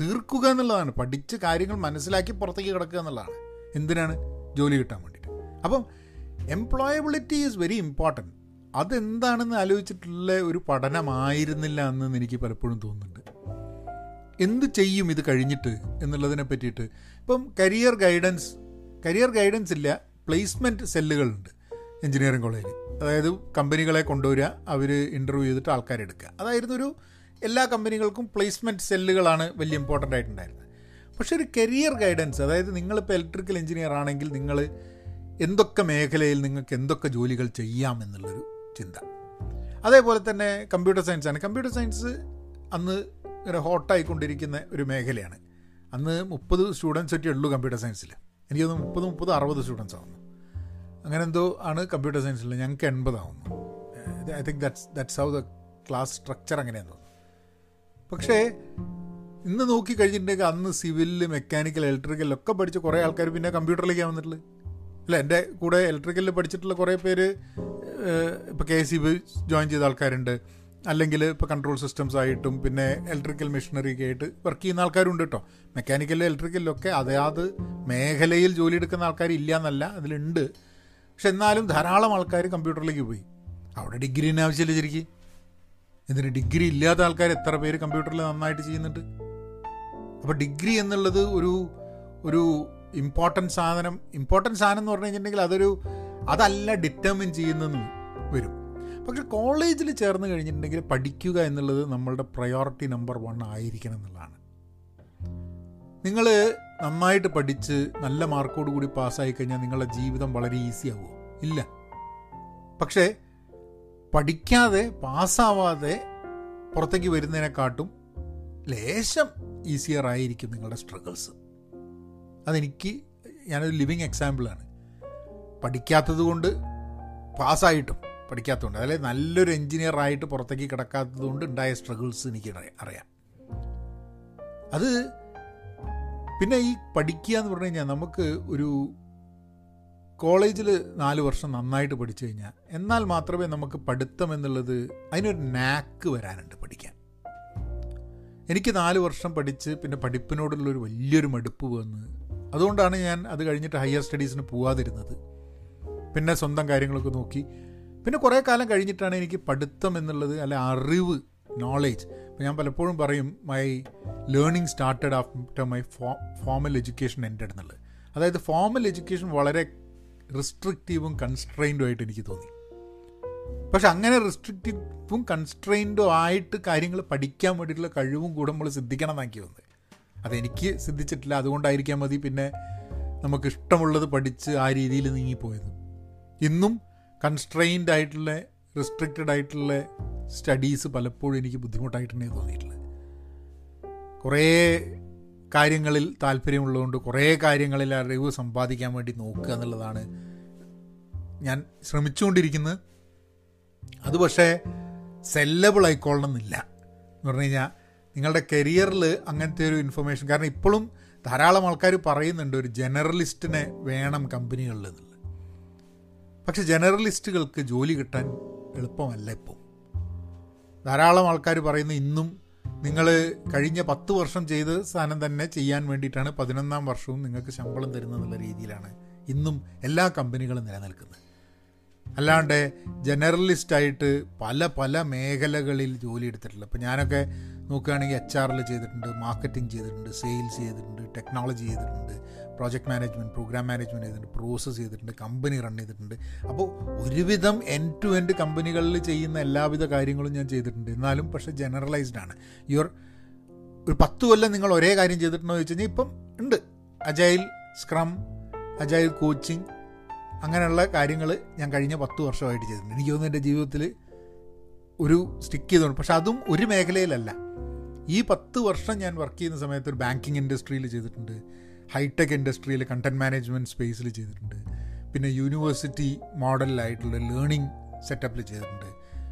തീർക്കുക എന്നുള്ളതാണ്. പഠിച്ച് കാര്യങ്ങൾ മനസ്സിലാക്കി പുറത്തേക്ക് കിടക്കുക എന്നുള്ളതാണ്. എന്തിനാണ്? ജോലി കിട്ടാൻ വേണ്ടിയിട്ട്. അപ്പം എംപ്ലോയബിലിറ്റി ഈസ് വെരി ഇമ്പോർട്ടന്റ് അതെന്താണെന്ന് ആലോചിച്ചിട്ടുള്ള ഒരു പഠനമായിരുന്നില്ല എന്ന് എനിക്ക് പലപ്പോഴും തോന്നുന്നുണ്ട്. എന്ത് ചെയ്യും ഇത് കഴിഞ്ഞിട്ട് എന്നുള്ളതിനെ പറ്റിയിട്ട്? ഇപ്പം കരിയർ ഗൈഡൻസ് കരിയർ ഗൈഡൻസ് ഇല്ല പ്ലേസ്മെന്റ് സെല്ലുകളുണ്ട് എഞ്ചിനീയറിംഗ് കോളേജിൽ അതായത് കമ്പനികളെ കൊണ്ടുവരിക അവർ ഇന്റർവ്യൂ ചെയ്തിട്ട് ആൾക്കാരെ എടുക്കുക. അതായിരുന്നു ഒരു എല്ലാ കമ്പനികൾക്കും പ്ലേസ്മെന്റ് സെല്ലുകളാണ് വലിയ ഇമ്പോർട്ടന്റ് ആയിട്ടുണ്ടായിരുന്നത്. പക്ഷേ ഒരു കരിയർ ഗൈഡൻസ് അതായത് നിങ്ങളിപ്പോൾ ഇലക്ട്രിക്കൽ എഞ്ചിനീയർ ആണെങ്കിൽ നിങ്ങൾ എന്തൊക്കെ മേഖലയിൽ നിങ്ങൾക്ക് എന്തൊക്കെ ജോലികൾ ചെയ്യാമെന്നുള്ളൊരു ചിന്ത. അതേപോലെ തന്നെ കമ്പ്യൂട്ടർ സയൻസ് ആണ്. കമ്പ്യൂട്ടർ സയൻസ് അന്ന് ഇങ്ങനെ ഹോട്ടായിക്കൊണ്ടിരിക്കുന്ന ഒരു മേഖലയാണ്. അന്ന് മുപ്പത് സ്റ്റുഡൻസ് ഒറ്റേ ഉള്ളൂ കമ്പ്യൂട്ടർ സയൻസിൽ എനിക്ക് തോന്നുന്നു മുപ്പത് മുപ്പത് അറുപത് സ്റ്റുഡൻസ് അങ്ങനെ എന്തോ ആണ് കമ്പ്യൂട്ടർ സയൻസിൽ ഞങ്ങൾക്ക് എൺപതാവുന്നു. I think that's that's how the class structure അങ്ങനെയാന്ന് തോന്നുന്നു. പക്ഷേ ഇന്ന് നോക്കി കഴിഞ്ഞിട്ടുണ്ടെങ്കിൽ അന്ന് സിവിൽ മെക്കാനിക്കൽ ഇലക്ട്രിക്കൽ ഒക്കെ പഠിച്ച കുറേ ആൾക്കാർ പിന്നെ കമ്പ്യൂട്ടറിലേക്ക് വന്നിട്ടുള്ളത്. അല്ല എന്റെ കൂടെ ഇലക്ട്രിക്കലിൽ പഠിച്ചിട്ടുള്ള കുറേ പേര് ഇപ്പോൾ കെ സി ബി ജോയിൻ ചെയ്ത ആൾക്കാരുണ്ട്. അല്ലെങ്കിൽ ഇപ്പോൾ കൺട്രോൾ സിസ്റ്റംസ് ആയിട്ടും പിന്നെ ഇലക്ട്രിക്കൽ മെഷീനറി ഒക്കെ ആയിട്ട് വർക്ക് ചെയ്യുന്ന ആൾക്കാരുണ്ട് കേട്ടോ മെക്കാനിക്കലിലും ഇലക്ട്രിക്കലിലൊക്കെ അതാത് മേഖലയിൽ ജോലി എടുക്കുന്ന ആൾക്കാർ ഇല്ല എന്നല്ല അതിലുണ്ട്. പക്ഷെ എന്നാലും ധാരാളം ആൾക്കാർ കമ്പ്യൂട്ടറിലേക്ക് പോയി. അവിടെ ഡിഗ്രീന്റെ ആവശ്യമില്ല ശരിക്കും. എന്തിന് ഡിഗ്രി ഇല്ലാത്ത ആൾക്കാർ എത്ര പേര് കമ്പ്യൂട്ടറിൽ നന്നായിട്ട് ചെയ്യുന്നുണ്ട്? അപ്പോൾ ഡിഗ്രി എന്നുള്ളത് ഒരു ഒരു ഇമ്പോർട്ടന്റ് സാധനം ഇമ്പോർട്ടന്റ് സാധനം എന്ന് പറഞ്ഞു കഴിഞ്ഞിട്ടുണ്ടെങ്കിൽ അതൊരു അതല്ല ഡിറ്റർമിൻ ചെയ്യുന്നതെന്ന് വരും. പക്ഷെ കോളേജിൽ ചേർന്ന് കഴിഞ്ഞിട്ടുണ്ടെങ്കിൽ പഠിക്കുക എന്നുള്ളത് നമ്മളുടെ പ്രയോറിറ്റി നമ്പർ വൺ ആയിരിക്കണം എന്നുള്ളതാണ്. നിങ്ങൾ നന്നായിട്ട് പഠിച്ച് നല്ല മാർക്കോട് കൂടി പാസ്സായി കഴിഞ്ഞാൽ നിങ്ങളുടെ ജീവിതം വളരെ ഈസി ആവുമോ ഇല്ല. പക്ഷേ പഠിക്കാതെ പാസ്സാവാതെ പുറത്തേക്ക് വരുന്നതിനെക്കാട്ടും ലേശം ഈസിയർ ആയിരിക്കും നിങ്ങളുടെ സ്ട്രഗിൾസ് അതെനിക്ക് ഞാനൊരു ലിവിങ് എക്സാമ്പിളാണ് പഠിക്കാത്തത് കൊണ്ട് പാസ്സായിട്ടും പഠിക്കാത്തതുകൊണ്ട് അതായത് നല്ലൊരു എൻജിനീയർ ആയിട്ട് പുറത്തേക്ക് കിടക്കാത്തത് കൊണ്ട് ഉണ്ടായ സ്ട്രഗിൾസ് എനിക്ക് അറിയാം. അത് പിന്നെ ഈ പഠിക്കുക എന്ന് പറഞ്ഞു കഴിഞ്ഞാൽ നമുക്ക് ഒരു കോളേജിൽ നാല് വർഷം നന്നായിട്ട് പഠിച്ചു കഴിഞ്ഞാൽ എന്നാൽ മാത്രമേ നമുക്ക് പഠിത്തം എന്നുള്ളത് അതിനൊരു നാക്ക് വരാനുണ്ട് പഠിക്കാൻ. എനിക്ക് നാല് വർഷം പഠിച്ച് പിന്നെ പഠിപ്പിനോടുള്ളൊരു വലിയൊരു മടുപ്പ് വന്ന് അതുകൊണ്ടാണ് ഞാൻ അത് കഴിഞ്ഞിട്ട് ഹയർ സ്റ്റഡീസിന് പോവാതിരുന്നത്. പിന്നെ സ്വന്തം കാര്യങ്ങളൊക്കെ നോക്കി. പിന്നെ കുറേ കാലം കഴിഞ്ഞിട്ടാണ് എനിക്ക് പഠിത്തം എന്നുള്ളത് അല്ലെ അറിവ് നോളേജ് ഇപ്പം ഞാൻ പലപ്പോഴും പറയും my learning started after my fo formal education ended എന്നുള്ളത്. അതായത് ഫോമൽ എഡ്യൂക്കേഷൻ വളരെ റിസ്ട്രിക്റ്റീവും കൺസ്ട്രെയിൻഡും ആയിട്ട് എനിക്ക് തോന്നി. പക്ഷെ അങ്ങനെ റിസ്ട്രിക്റ്റീവും കൺസ്ട്രെയിൻഡും ആയിട്ട് കാര്യങ്ങൾ പഠിക്കാൻ വേണ്ടിയിട്ടുള്ള കഴിവും കൂടെ നമ്മൾ സിദ്ധിക്കണം എന്നാക്കി വന്നത് അതെനിക്ക് സിദ്ധിച്ചിട്ടില്ല അതുകൊണ്ടായിരിക്കാൻ മതി പിന്നെ നമുക്ക് ഇഷ്ടമുള്ളത് പഠിച്ച് ആ രീതിയിൽ നീങ്ങിപ്പോയത്. ഇന്നും കൺസ്ട്രെയിൻഡ് ആയിട്ടുള്ള റിസ്ട്രിക്റ്റഡ് ആയിട്ടുള്ള സ്റ്റഡീസ് പലപ്പോഴും എനിക്ക് ബുദ്ധിമുട്ടായിട്ടേ തോന്നിയിട്ടുള്ളത് കുറേ കാര്യങ്ങളിൽ താല്പര്യമുള്ളതുകൊണ്ട് കുറേ കാര്യങ്ങളിൽ അറിവ് സമ്പാദിക്കാൻ വേണ്ടി നോക്കുക എന്നുള്ളതാണ് ഞാൻ ശ്രമിച്ചുകൊണ്ടിരിക്കുന്നത്. അത് പക്ഷേ സെല്ലബിൾ ആയിക്കൊള്ളണം എന്നില്ല എന്ന് പറഞ്ഞു കഴിഞ്ഞാൽ നിങ്ങളുടെ കരിയറിൽ അങ്ങനത്തെ ഒരു ഇൻഫർമേഷൻ കാരണം ഇപ്പോഴും ധാരാളം ആൾക്കാർ പറയുന്നുണ്ട് ഒരു ജനറലിസ്റ്റിനെ വേണം കമ്പനികളിൽ എന്നുള്ളത്. പക്ഷെ ജനറലിസ്റ്റുകൾക്ക് ജോലി കിട്ടാൻ എളുപ്പമല്ല ഇപ്പോൾ ധാരാളം ആൾക്കാർ പറയുന്നു ഇന്നും നിങ്ങൾ കഴിഞ്ഞ പത്ത് വർഷം ചെയ്ത സാധനം തന്നെ ചെയ്യാൻ വേണ്ടിയിട്ടാണ് പതിനൊന്നാം വർഷവും നിങ്ങൾക്ക് ശമ്പളം തരുന്നതെന്നുള്ള രീതിയിലാണ് ഇന്നും എല്ലാ കമ്പനികളും നിലനിൽക്കുന്നത്. അല്ലാണ്ട് ജനറലിസ്റ്റായിട്ട് പല പല മേഖലകളിൽ ജോലി എടുത്തിട്ടുള്ളത് ഇപ്പോൾ ഞാനൊക്കെ നോക്കുകയാണെങ്കിൽ എച്ച് ആറിൽ ചെയ്തിട്ടുണ്ട് മാർക്കറ്റിംഗ് ചെയ്തിട്ടുണ്ട് സെയിൽസ് ചെയ്തിട്ടുണ്ട് ടെക്നോളജി ചെയ്തിട്ടുണ്ട്. പ്രോജക്റ്റ് മാനേജ്മെന്റ് പ്രോഗ്രാം മാനേജ്മെന്റ് ചെയ്തിട്ടുണ്ട് പ്രോസസ്സ് ചെയ്തിട്ടുണ്ട് കമ്പനി റൺ ചെയ്തിട്ടുണ്ട്. അപ്പോൾ ഒരുവിധം എൻ ടു എൻഡ് കമ്പനികളിൽ ചെയ്യുന്ന എല്ലാവിധ കാര്യങ്ങളും ഞാൻ ചെയ്തിട്ടുണ്ട്. എന്നാലും പക്ഷേ ജനറലൈസ്ഡ് ആണ്. യുവർ ഒരു പത്ത് കൊല്ലം നിങ്ങൾ ഒരേ കാര്യം ചെയ്തിട്ടുണ്ടോ എന്ന് വെച്ച് കഴിഞ്ഞാൽ ഇപ്പം ഉണ്ട്. അജൈൽ സ്ക്രം അജൈൽ കോച്ചിങ് അങ്ങനെയുള്ള കാര്യങ്ങൾ ഞാൻ കഴിഞ്ഞ പത്ത് വർഷമായിട്ട് ചെയ്തിട്ടുണ്ട്. എനിക്ക് തോന്നുന്നു എന്റെ ജീവിതത്തിൽ ഒരു സ്റ്റിക്ക് ചെയ്തുകൊണ്ട് പക്ഷെ അതും ഒരു മേഖലയിലല്ല. ഈ പത്ത് വർഷം ഞാൻ വർക്ക് ചെയ്യുന്ന സമയത്ത് ഒരു ബാങ്കിങ് ഇൻഡസ്ട്രിയിൽ ചെയ്തിട്ടുണ്ട്. ഹൈടെക് ഇൻഡസ്ട്രിയിൽ കണ്ടന്റ് മാനേജ്മെന്റ് സ്പേസിൽ ചെയ്തിട്ടുണ്ട്. പിന്നെ യൂണിവേഴ്സിറ്റി മോഡലിലായിട്ടുള്ള ലേണിംഗ് സെറ്റപ്പിൽ ചെയ്തിട്ടുണ്ട്.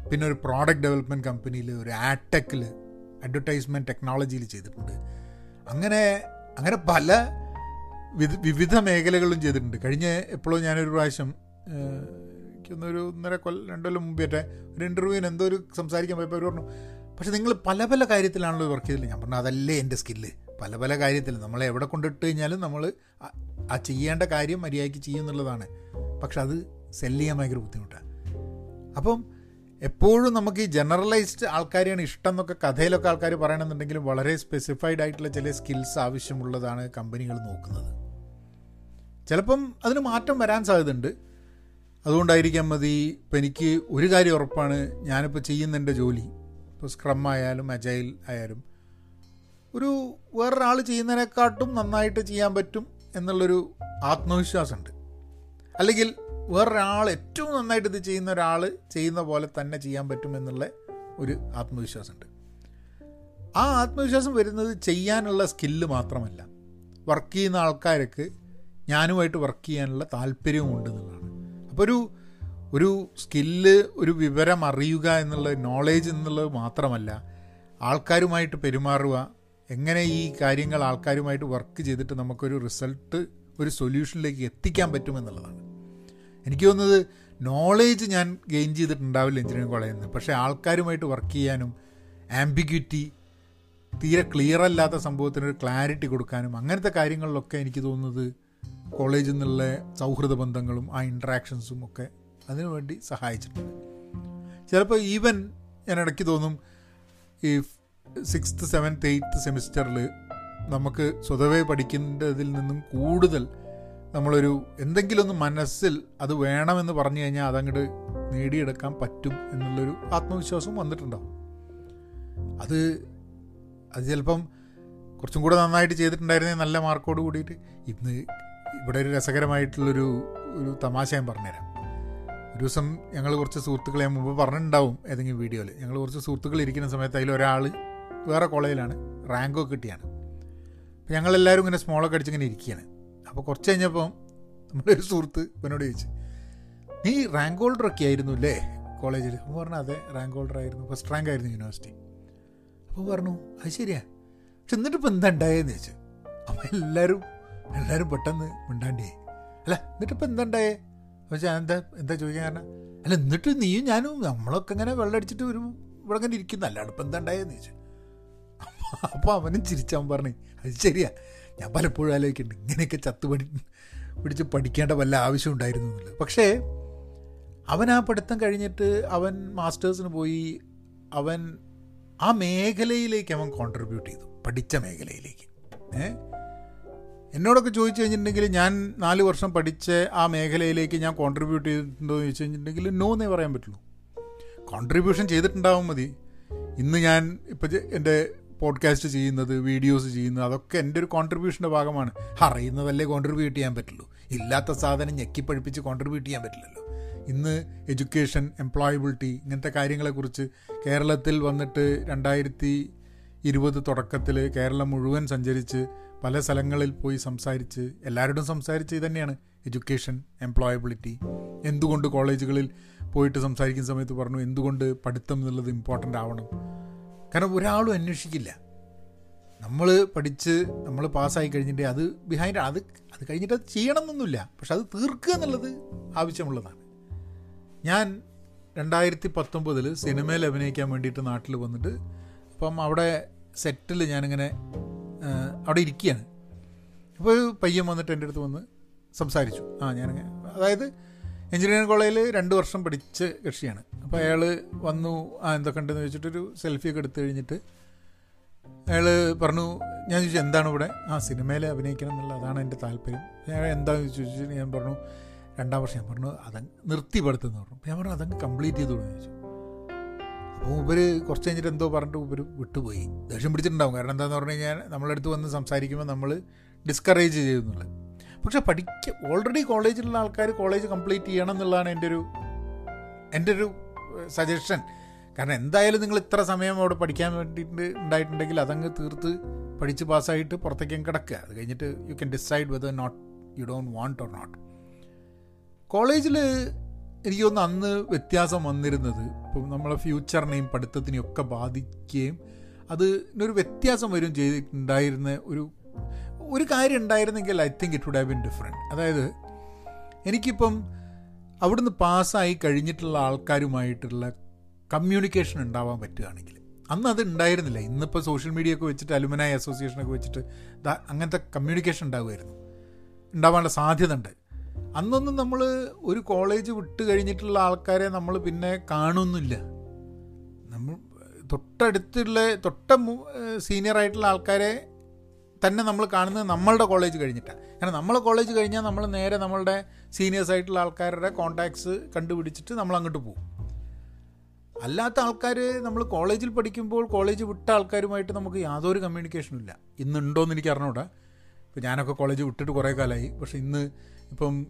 പിന്നെ ഒരു പ്രോഡക്റ്റ് ഡെവലപ്മെന്റ് കമ്പനിയിൽ ഒരു ആഡ്ടെക്കിൽ അഡ്വർടൈസ്മെന്റ് ടെക്നോളജിയിൽ ചെയ്തിട്ടുണ്ട്. അങ്ങനെ അങ്ങനെ പല വിവിധ മേഖലകളിലും ചെയ്തിട്ടുണ്ട്. കഴിഞ്ഞ എപ്പോഴും ഞാനൊരു പ്രാവശ്യം എനിക്കൊന്നൊരു ഒന്നര കൊല്ലം രണ്ടൊല്ലം മുമ്പേറ്റെ ഒരു ഇന്റർവ്യൂവിന് എന്തോ ഒരു സംസാരിക്കാൻ പോയപ്പോൾ അവർ പറഞ്ഞു പക്ഷേ നിങ്ങൾ പല പല കാര്യത്തിലാണല്ലോ വർക്ക് ചെയ്തില്ല? ഞാൻ പറഞ്ഞു അതല്ലേ എന്റെ സ്കില്ല് പല പല കാര്യത്തിൽ നമ്മളെ എവിടെ കൊണ്ടിട്ട് കഴിഞ്ഞാലും നമ്മൾ ആ ചെയ്യേണ്ട കാര്യം മര്യാദയ്ക്ക് ചെയ്യും എന്നുള്ളതാണ്. പക്ഷെ അത് സെല്ല് ചെയ്യാൻ ഭയങ്കര ബുദ്ധിമുട്ടാണ് അപ്പം എപ്പോഴും നമുക്ക് ഈ ജനറലൈസ്ഡ് ആൾക്കാരെയാണ് ഇഷ്ടം എന്നൊക്കെ കഥയിലൊക്കെ ആൾക്കാർ പറയണമെന്നുണ്ടെങ്കിലും വളരെ സ്പെസിഫൈഡ് ആയിട്ടുള്ള ചില സ്കിൽസ് ആവശ്യമുള്ളതാണ് കമ്പനികൾ നോക്കുന്നത്. ചിലപ്പം അതിന് മാറ്റം വരാൻ സാധ്യതയുണ്ട്. അതുകൊണ്ടായിരിക്കാം മതി ഇപ്പം എനിക്ക് ഒരു കാര്യം ഉറപ്പാണ് ഞാനിപ്പോൾ ചെയ്യുന്ന എന്റെ ജോലി. ഇപ്പോൾ സ്ക്രം ആയാലും അജൈൽ ആയാലും ഒരു വേറൊരാൾ ചെയ്യുന്നതിനെക്കാട്ടും നന്നായിട്ട് ചെയ്യാൻ പറ്റും എന്നുള്ളൊരു ആത്മവിശ്വാസമുണ്ട്. അല്ലെങ്കിൽ വേറൊരാൾ ഏറ്റവും നന്നായിട്ട് ഇത് ചെയ്യുന്ന ഒരാൾ ചെയ്യുന്ന പോലെ തന്നെ ചെയ്യാൻ പറ്റും എന്നുള്ള ഒരു ആത്മവിശ്വാസമുണ്ട്. ആ ആത്മവിശ്വാസം വരുന്നത് ചെയ്യാനുള്ള സ്കില്ല് മാത്രമല്ല. വർക്ക് ചെയ്യുന്ന ആൾക്കാർക്ക് ഞാനുമായിട്ട് വർക്ക് ചെയ്യാനുള്ള താല്പര്യവും ഉണ്ട് എന്നുള്ളതാണ്. അപ്പോൾ ഒരു ഒരു സ്കില്ല് ഒരു വിവരം അറിയുക എന്നുള്ള നോളേജ് എന്നുള്ളത് മാത്രമല്ല ആൾക്കാരുമായിട്ട് പെരുമാറുക എങ്ങനെ ഈ കാര്യങ്ങൾ ആൾക്കാരുമായിട്ട് വർക്ക് ചെയ്തിട്ട് നമുക്കൊരു റിസൾട്ട് ഒരു സൊല്യൂഷനിലേക്ക് എത്തിക്കാൻ പറ്റുമെന്നുള്ളതാണ്. എനിക്ക് തോന്നുന്നത് നോളേജ് ഞാൻ ഗെയിൻ ചെയ്തിട്ടുണ്ടാവില്ല എഞ്ചിനീയറിംഗ് കോളേജിൽ നിന്ന് പക്ഷേ ആൾക്കാരുമായിട്ട് വർക്ക് ചെയ്യാനും ആംബിഗ്യൂറ്റി തീരെ ക്ലിയർ അല്ലാത്ത സംഭവത്തിനൊരു ക്ലാരിറ്റി കൊടുക്കാനും അങ്ങനത്തെ കാര്യങ്ങളിലൊക്കെ എനിക്ക് തോന്നുന്നത് കോളേജിൽ നിന്നുള്ള സൗഹൃദ ബന്ധങ്ങളും ആ ഇൻട്രാക്ഷൻസും ഒക്കെ അതിനുവേണ്ടി സഹായിച്ചിട്ടുണ്ട്. ചിലപ്പോൾ ഈവൻ ഞാൻ ഇടയ്ക്ക് തോന്നും ഈ സിക്സ്ത് സെവൻത്ത് എയ്ത്ത് സെമിസ്റ്ററിൽ നമുക്ക് സ്വതവേ പഠിക്കേണ്ടതിൽ നിന്നും കൂടുതൽ നമ്മളൊരു എന്തെങ്കിലുമൊന്ന് മനസ്സിൽ അത് വേണമെന്ന് പറഞ്ഞു കഴിഞ്ഞാൽ അതങ്ങോട്ട് നേടിയെടുക്കാൻ പറ്റും എന്നുള്ളൊരു ആത്മവിശ്വാസം വന്നിട്ടുണ്ടാവും. അത് അത് ചിലപ്പം കുറച്ചും കൂടെ നന്നായിട്ട് ചെയ്തിട്ടുണ്ടായിരുന്നേ നല്ല മാർക്കോട് കൂടിയിട്ട് ഇന്ന് ഇവിടെ ഒരു രസകരമായിട്ടുള്ളൊരു ഒരു തമാശ ഞാൻ പറഞ്ഞുതരാം. ഒരു ദിവസം ഞങ്ങൾ കുറച്ച് സുഹൃത്തുക്കളെ മുമ്പ് പറഞ്ഞിട്ടുണ്ടാവും ഏതെങ്കിലും വീഡിയോയിൽ ഞങ്ങൾ കുറച്ച് സുഹൃത്തുക്കൾ ഇരിക്കുന്ന സമയത്ത് അതിൽ ഒരാൾ വേറെ കോളേജിലാണ്. റാങ്കൊക്കെ കിട്ടിയാണ്. അപ്പോൾ ഞങ്ങളെല്ലാവരും ഇങ്ങനെ സ്മോളൊക്കെ അടിച്ചിങ്ങനെ ഇരിക്കുകയാണ്. അപ്പോൾ കുറച്ച് കഴിഞ്ഞപ്പോൾ നമ്മളൊരു സുഹൃത്ത് ഇവനോട് ചോദിച്ചു നീ റാങ്ക് ഹോൾഡറൊക്കെ ആയിരുന്നു അല്ലേ കോളേജിൽ അപ്പോൾ പറഞ്ഞു അതെ റാങ്ക് ഹോൾഡർ ആയിരുന്നു. ഫസ്റ്റ് റാങ്ക് ആയിരുന്നു യൂണിവേഴ്സിറ്റി അപ്പോൾ പറഞ്ഞു അത് ശരിയാ. പക്ഷെ എന്നിട്ട് ഇപ്പം എന്താ ചോദിച്ചു. അപ്പം എല്ലാവരും എല്ലാവരും പെട്ടെന്ന് മിണ്ടാണ്ടിയായി അല്ല എന്നിട്ടിപ്പോൾ എന്താ ഉണ്ടായേ? അപ്പോൾ ഞാൻ എന്താ എന്താ ചോദിക്കാൻ കാരണം? അല്ല എന്നിട്ട് നീയും ഞാനും നമ്മളൊക്കെ ഇങ്ങനെ വെള്ളം അടിച്ചിട്ട് ഒരു ഇവിടെ ഇങ്ങനെ ഇരിക്കുന്നല്ല അടുപ്പം എന്താ ചോദിച്ചു. അപ്പോൾ അവനും ചിരിച്ചവൻ പറഞ്ഞു അത് ശരിയാ. ഞാൻ പലപ്പോഴും ആലോചിക്കുന്നുണ്ട് ഇങ്ങനെയൊക്കെ ചത്തു പഠി പിടിച്ച് പഠിക്കേണ്ട വല്ല ആവശ്യം ഉണ്ടായിരുന്നു എന്നുള്ളത്. പക്ഷേ അവൻ ആ പഠിത്തം കഴിഞ്ഞിട്ട് അവൻ മാസ്റ്റേഴ്സിന് പോയി അവൻ ആ മേഖലയിലേക്ക് അവൻ കോൺട്രിബ്യൂട്ട് ചെയ്തു പഠിച്ച മേഖലയിലേക്ക്. ഏ? എന്നോടൊക്കെ ചോദിച്ചു കഴിഞ്ഞിട്ടുണ്ടെങ്കിൽ ഞാൻ നാല് വർഷം പഠിച്ച ആ മേഖലയിലേക്ക് ഞാൻ കോൺട്രിബ്യൂട്ട് ചെയ്തിട്ടുണ്ടോ എന്ന് ചോദിച്ചു കഴിഞ്ഞിട്ടുണ്ടെങ്കിൽ നോ എന്നേ പറയാൻ പറ്റുള്ളൂ. കോൺട്രിബ്യൂഷൻ ചെയ്തിട്ടുണ്ടാവും മതി. ഇന്ന് ഞാൻ ഇപ്പം എന്റെ പോഡ്കാസ്റ്റ് ചെയ്യുന്നത് വീഡിയോസ് ചെയ്യുന്നത് അതൊക്കെ എന്റെ ഒരു കോൺട്രിബ്യൂഷന്റെ ഭാഗമാണ്. അറിയുന്നതല്ലേ കോൺട്രിബ്യൂട്ട് ചെയ്യാൻ പറ്റുള്ളൂ. ഇല്ലാത്ത സാധനം ഞെക്കിപ്പഴിപ്പിച്ച് കോൺട്രിബ്യൂട്ട് ചെയ്യാൻ പറ്റില്ലല്ലോ. ഇന്ന് എഡ്യൂക്കേഷൻ എംപ്ലോയബിലിറ്റി ഇങ്ങനത്തെ കാര്യങ്ങളെക്കുറിച്ച് കേരളത്തിൽ വന്നിട്ട് രണ്ടായിരത്തി ഇരുപത് തുടക്കത്തിൽ കേരളം മുഴുവൻ സഞ്ചരിച്ച് പല സ്ഥലങ്ങളിൽ പോയി സംസാരിച്ച് എല്ലാവരോടും സംസാരിച്ച് തന്നെയാണ്. എഡ്യൂക്കേഷൻ എംപ്ലോയബിലിറ്റി എന്തുകൊണ്ട് കോളേജുകളിൽ പോയിട്ട് സംസാരിക്കുന്ന സമയത്ത് പറഞ്ഞു എന്തുകൊണ്ട് പഠിത്തം എന്നുള്ളത് ഇമ്പോർട്ടന്റ് ആവണം? കാരണം ഒരാളും അന്വേഷിക്കില്ല. നമ്മൾ പഠിച്ച് നമ്മൾ പാസ്സായി കഴിഞ്ഞിട്ട് അത് ബിഹൈൻഡ് അത് അത് കഴിഞ്ഞിട്ട് അത് ചെയ്യണമെന്നൊന്നുമില്ല. പക്ഷെ അത് തീർക്കുക എന്നുള്ളത് ആവശ്യമുള്ളതാണ്. ഞാൻ രണ്ടായിരത്തി പത്തൊമ്പതിൽ സിനിമയിൽ അഭിനയിക്കാൻ വേണ്ടിയിട്ട് നാട്ടിൽ വന്നിട്ട് അപ്പം അവിടെ സെറ്റിൽ ഞാനിങ്ങനെ അവിടെ ഇരിക്കുകയാണ്. അപ്പോൾ ഒരു പയ്യൻ വന്നിട്ട് എന്റെ അടുത്ത് വന്ന് സംസാരിച്ചു. ആ ഞാനിങ്ങനെ അതായത് എഞ്ചിനീയറിംഗ് കോളേജിൽ രണ്ട് വർഷം പഠിച്ച കക്ഷിയാണ്. അപ്പോൾ അയാൾ വന്നു ആ എന്തൊക്കെ ഉണ്ടെന്ന് ചോദിച്ചിട്ടൊരു സെൽഫിയൊക്കെ എടുത്തു കഴിഞ്ഞിട്ട് അയാൾ പറഞ്ഞു ഞാൻ ചോദിച്ചു എന്താണ് ഇവിടെ? ആ സിനിമയിൽ അഭിനയിക്കണം എന്നുള്ള അതാണ് എന്റെ താല്പര്യം. ഞാൻ എന്താണെന്ന് ചോദിച്ചിട്ട് ഞാൻ പറഞ്ഞു രണ്ടാം വർഷം. ഞാൻ പറഞ്ഞു അതങ്ങ് നിർത്തി പഠിത്തമെന്ന് പറഞ്ഞു. ഞാൻ പറഞ്ഞു അതങ്ങ് കംപ്ലീറ്റ് ചെയ്തു ചോദിച്ചു. അപ്പോൾ ഇവർ കുറച്ച് കഴിഞ്ഞിട്ട് എന്തോ പറഞ്ഞിട്ട് ഇവർ വിട്ടുപോയി. ദേഷ്യം പിടിച്ചിട്ടുണ്ടാവും. കാരണം എന്താണെന്ന് പറഞ്ഞു കഴിഞ്ഞാൽ നമ്മളടുത്ത് വന്ന് സംസാരിക്കുമ്പോൾ നമ്മൾ ഡിസ്കറേജ് ചെയ്യുന്നുള്ളത് പക്ഷെ പഠിക്ക ഓൾറെഡി കോളേജിലുള്ള ആൾക്കാർ കോളേജ് കംപ്ലീറ്റ് ചെയ്യണം എന്നുള്ളതാണ് എന്റെ ഒരു എന്റെ ഒരു സജഷൻ കാരണം എന്തായാലും നിങ്ങൾ ഇത്ര സമയം അവിടെ പഠിക്കാൻ വേണ്ടിയിട്ട് ഉണ്ടായിട്ടുണ്ടെങ്കിൽ അതങ്ങ് തീർത്ത് പഠിച്ച് പാസ്സായിട്ട് പുറത്തേക്കും കിടക്കുക. അത് കഴിഞ്ഞിട്ട് you can decide whether not you don't want or not കോളേജിൽ എനിക്കൊന്ന് അന്ന് വ്യത്യാസം വന്നിരുന്നത് ഇപ്പം നമ്മളെ ഫ്യൂച്ചറിനെയും പഠിത്തത്തിനെയും ഒക്കെ ബാധിക്കുകയും അത് ഒരു വ്യത്യാസം വരും ചെയ്തിട്ടുണ്ടായിരുന്ന ഒരു ഒരു കാര്യം ഉണ്ടായിരുന്നെങ്കിൽ I think it would have been different അതായത് എനിക്കിപ്പം അവിടുന്ന് പാസ്സായി കഴിഞ്ഞിട്ടുള്ള ആൾക്കാരുമായിട്ടുള്ള കമ്മ്യൂണിക്കേഷൻ ഉണ്ടാവാൻ പറ്റുകയാണെങ്കിൽ അന്ന് അത് ഉണ്ടായിരുന്നില്ല. ഇന്നിപ്പോൾ സോഷ്യൽ മീഡിയ ഒക്കെ വെച്ചിട്ട് അലുമിനായി അസോസിയേഷനൊക്കെ വെച്ചിട്ട് അങ്ങനത്തെ കമ്മ്യൂണിക്കേഷൻ ഉണ്ടാകുമായിരുന്നു ഉണ്ടാവാനുള്ള സാധ്യത ഉണ്ട്. അന്നൊന്നും നമ്മൾ ഒരു കോളേജ് വിട്ട് കഴിഞ്ഞിട്ടുള്ള ആൾക്കാരെ നമ്മൾ പിന്നെ കാണുന്നില്ല. നമ്മൾ തൊട്ടടുത്തുള്ള തൊട്ട സീനിയർ ആയിട്ടുള്ള ആൾക്കാരെ തന്നെ നമ്മൾ കാണുന്നത് നമ്മളുടെ കോളേജ് കഴിഞ്ഞിട്ടാണ് കാരണം നമ്മൾ കോളേജ് കഴിഞ്ഞാൽ നമ്മൾ നേരെ നമ്മളുടെ സീനിയേഴ്സ് ആയിട്ടുള്ള ആൾക്കാരുടെ കോണ്ടാക്ട്സ് കണ്ടുപിടിച്ചിട്ട് നമ്മൾ അങ്ങോട്ട് പോകും. അല്ലാത്ത ആൾക്കാർ നമ്മൾ കോളേജിൽ പഠിക്കുമ്പോൾ കോളേജ് വിട്ട ആൾക്കാരുമായിട്ട് നമുക്ക് യാതൊരു കമ്മ്യൂണിക്കേഷനും ഇല്ല. ഇന്നുണ്ടോയെന്ന് എനിക്ക് അറിഞ്ഞൂടാ. ഇപ്പം ഞാനൊക്കെ കോളേജ് വിട്ടിട്ട് കുറേ കാലമായി പക്ഷേ ഇന്ന് ഇപ്പം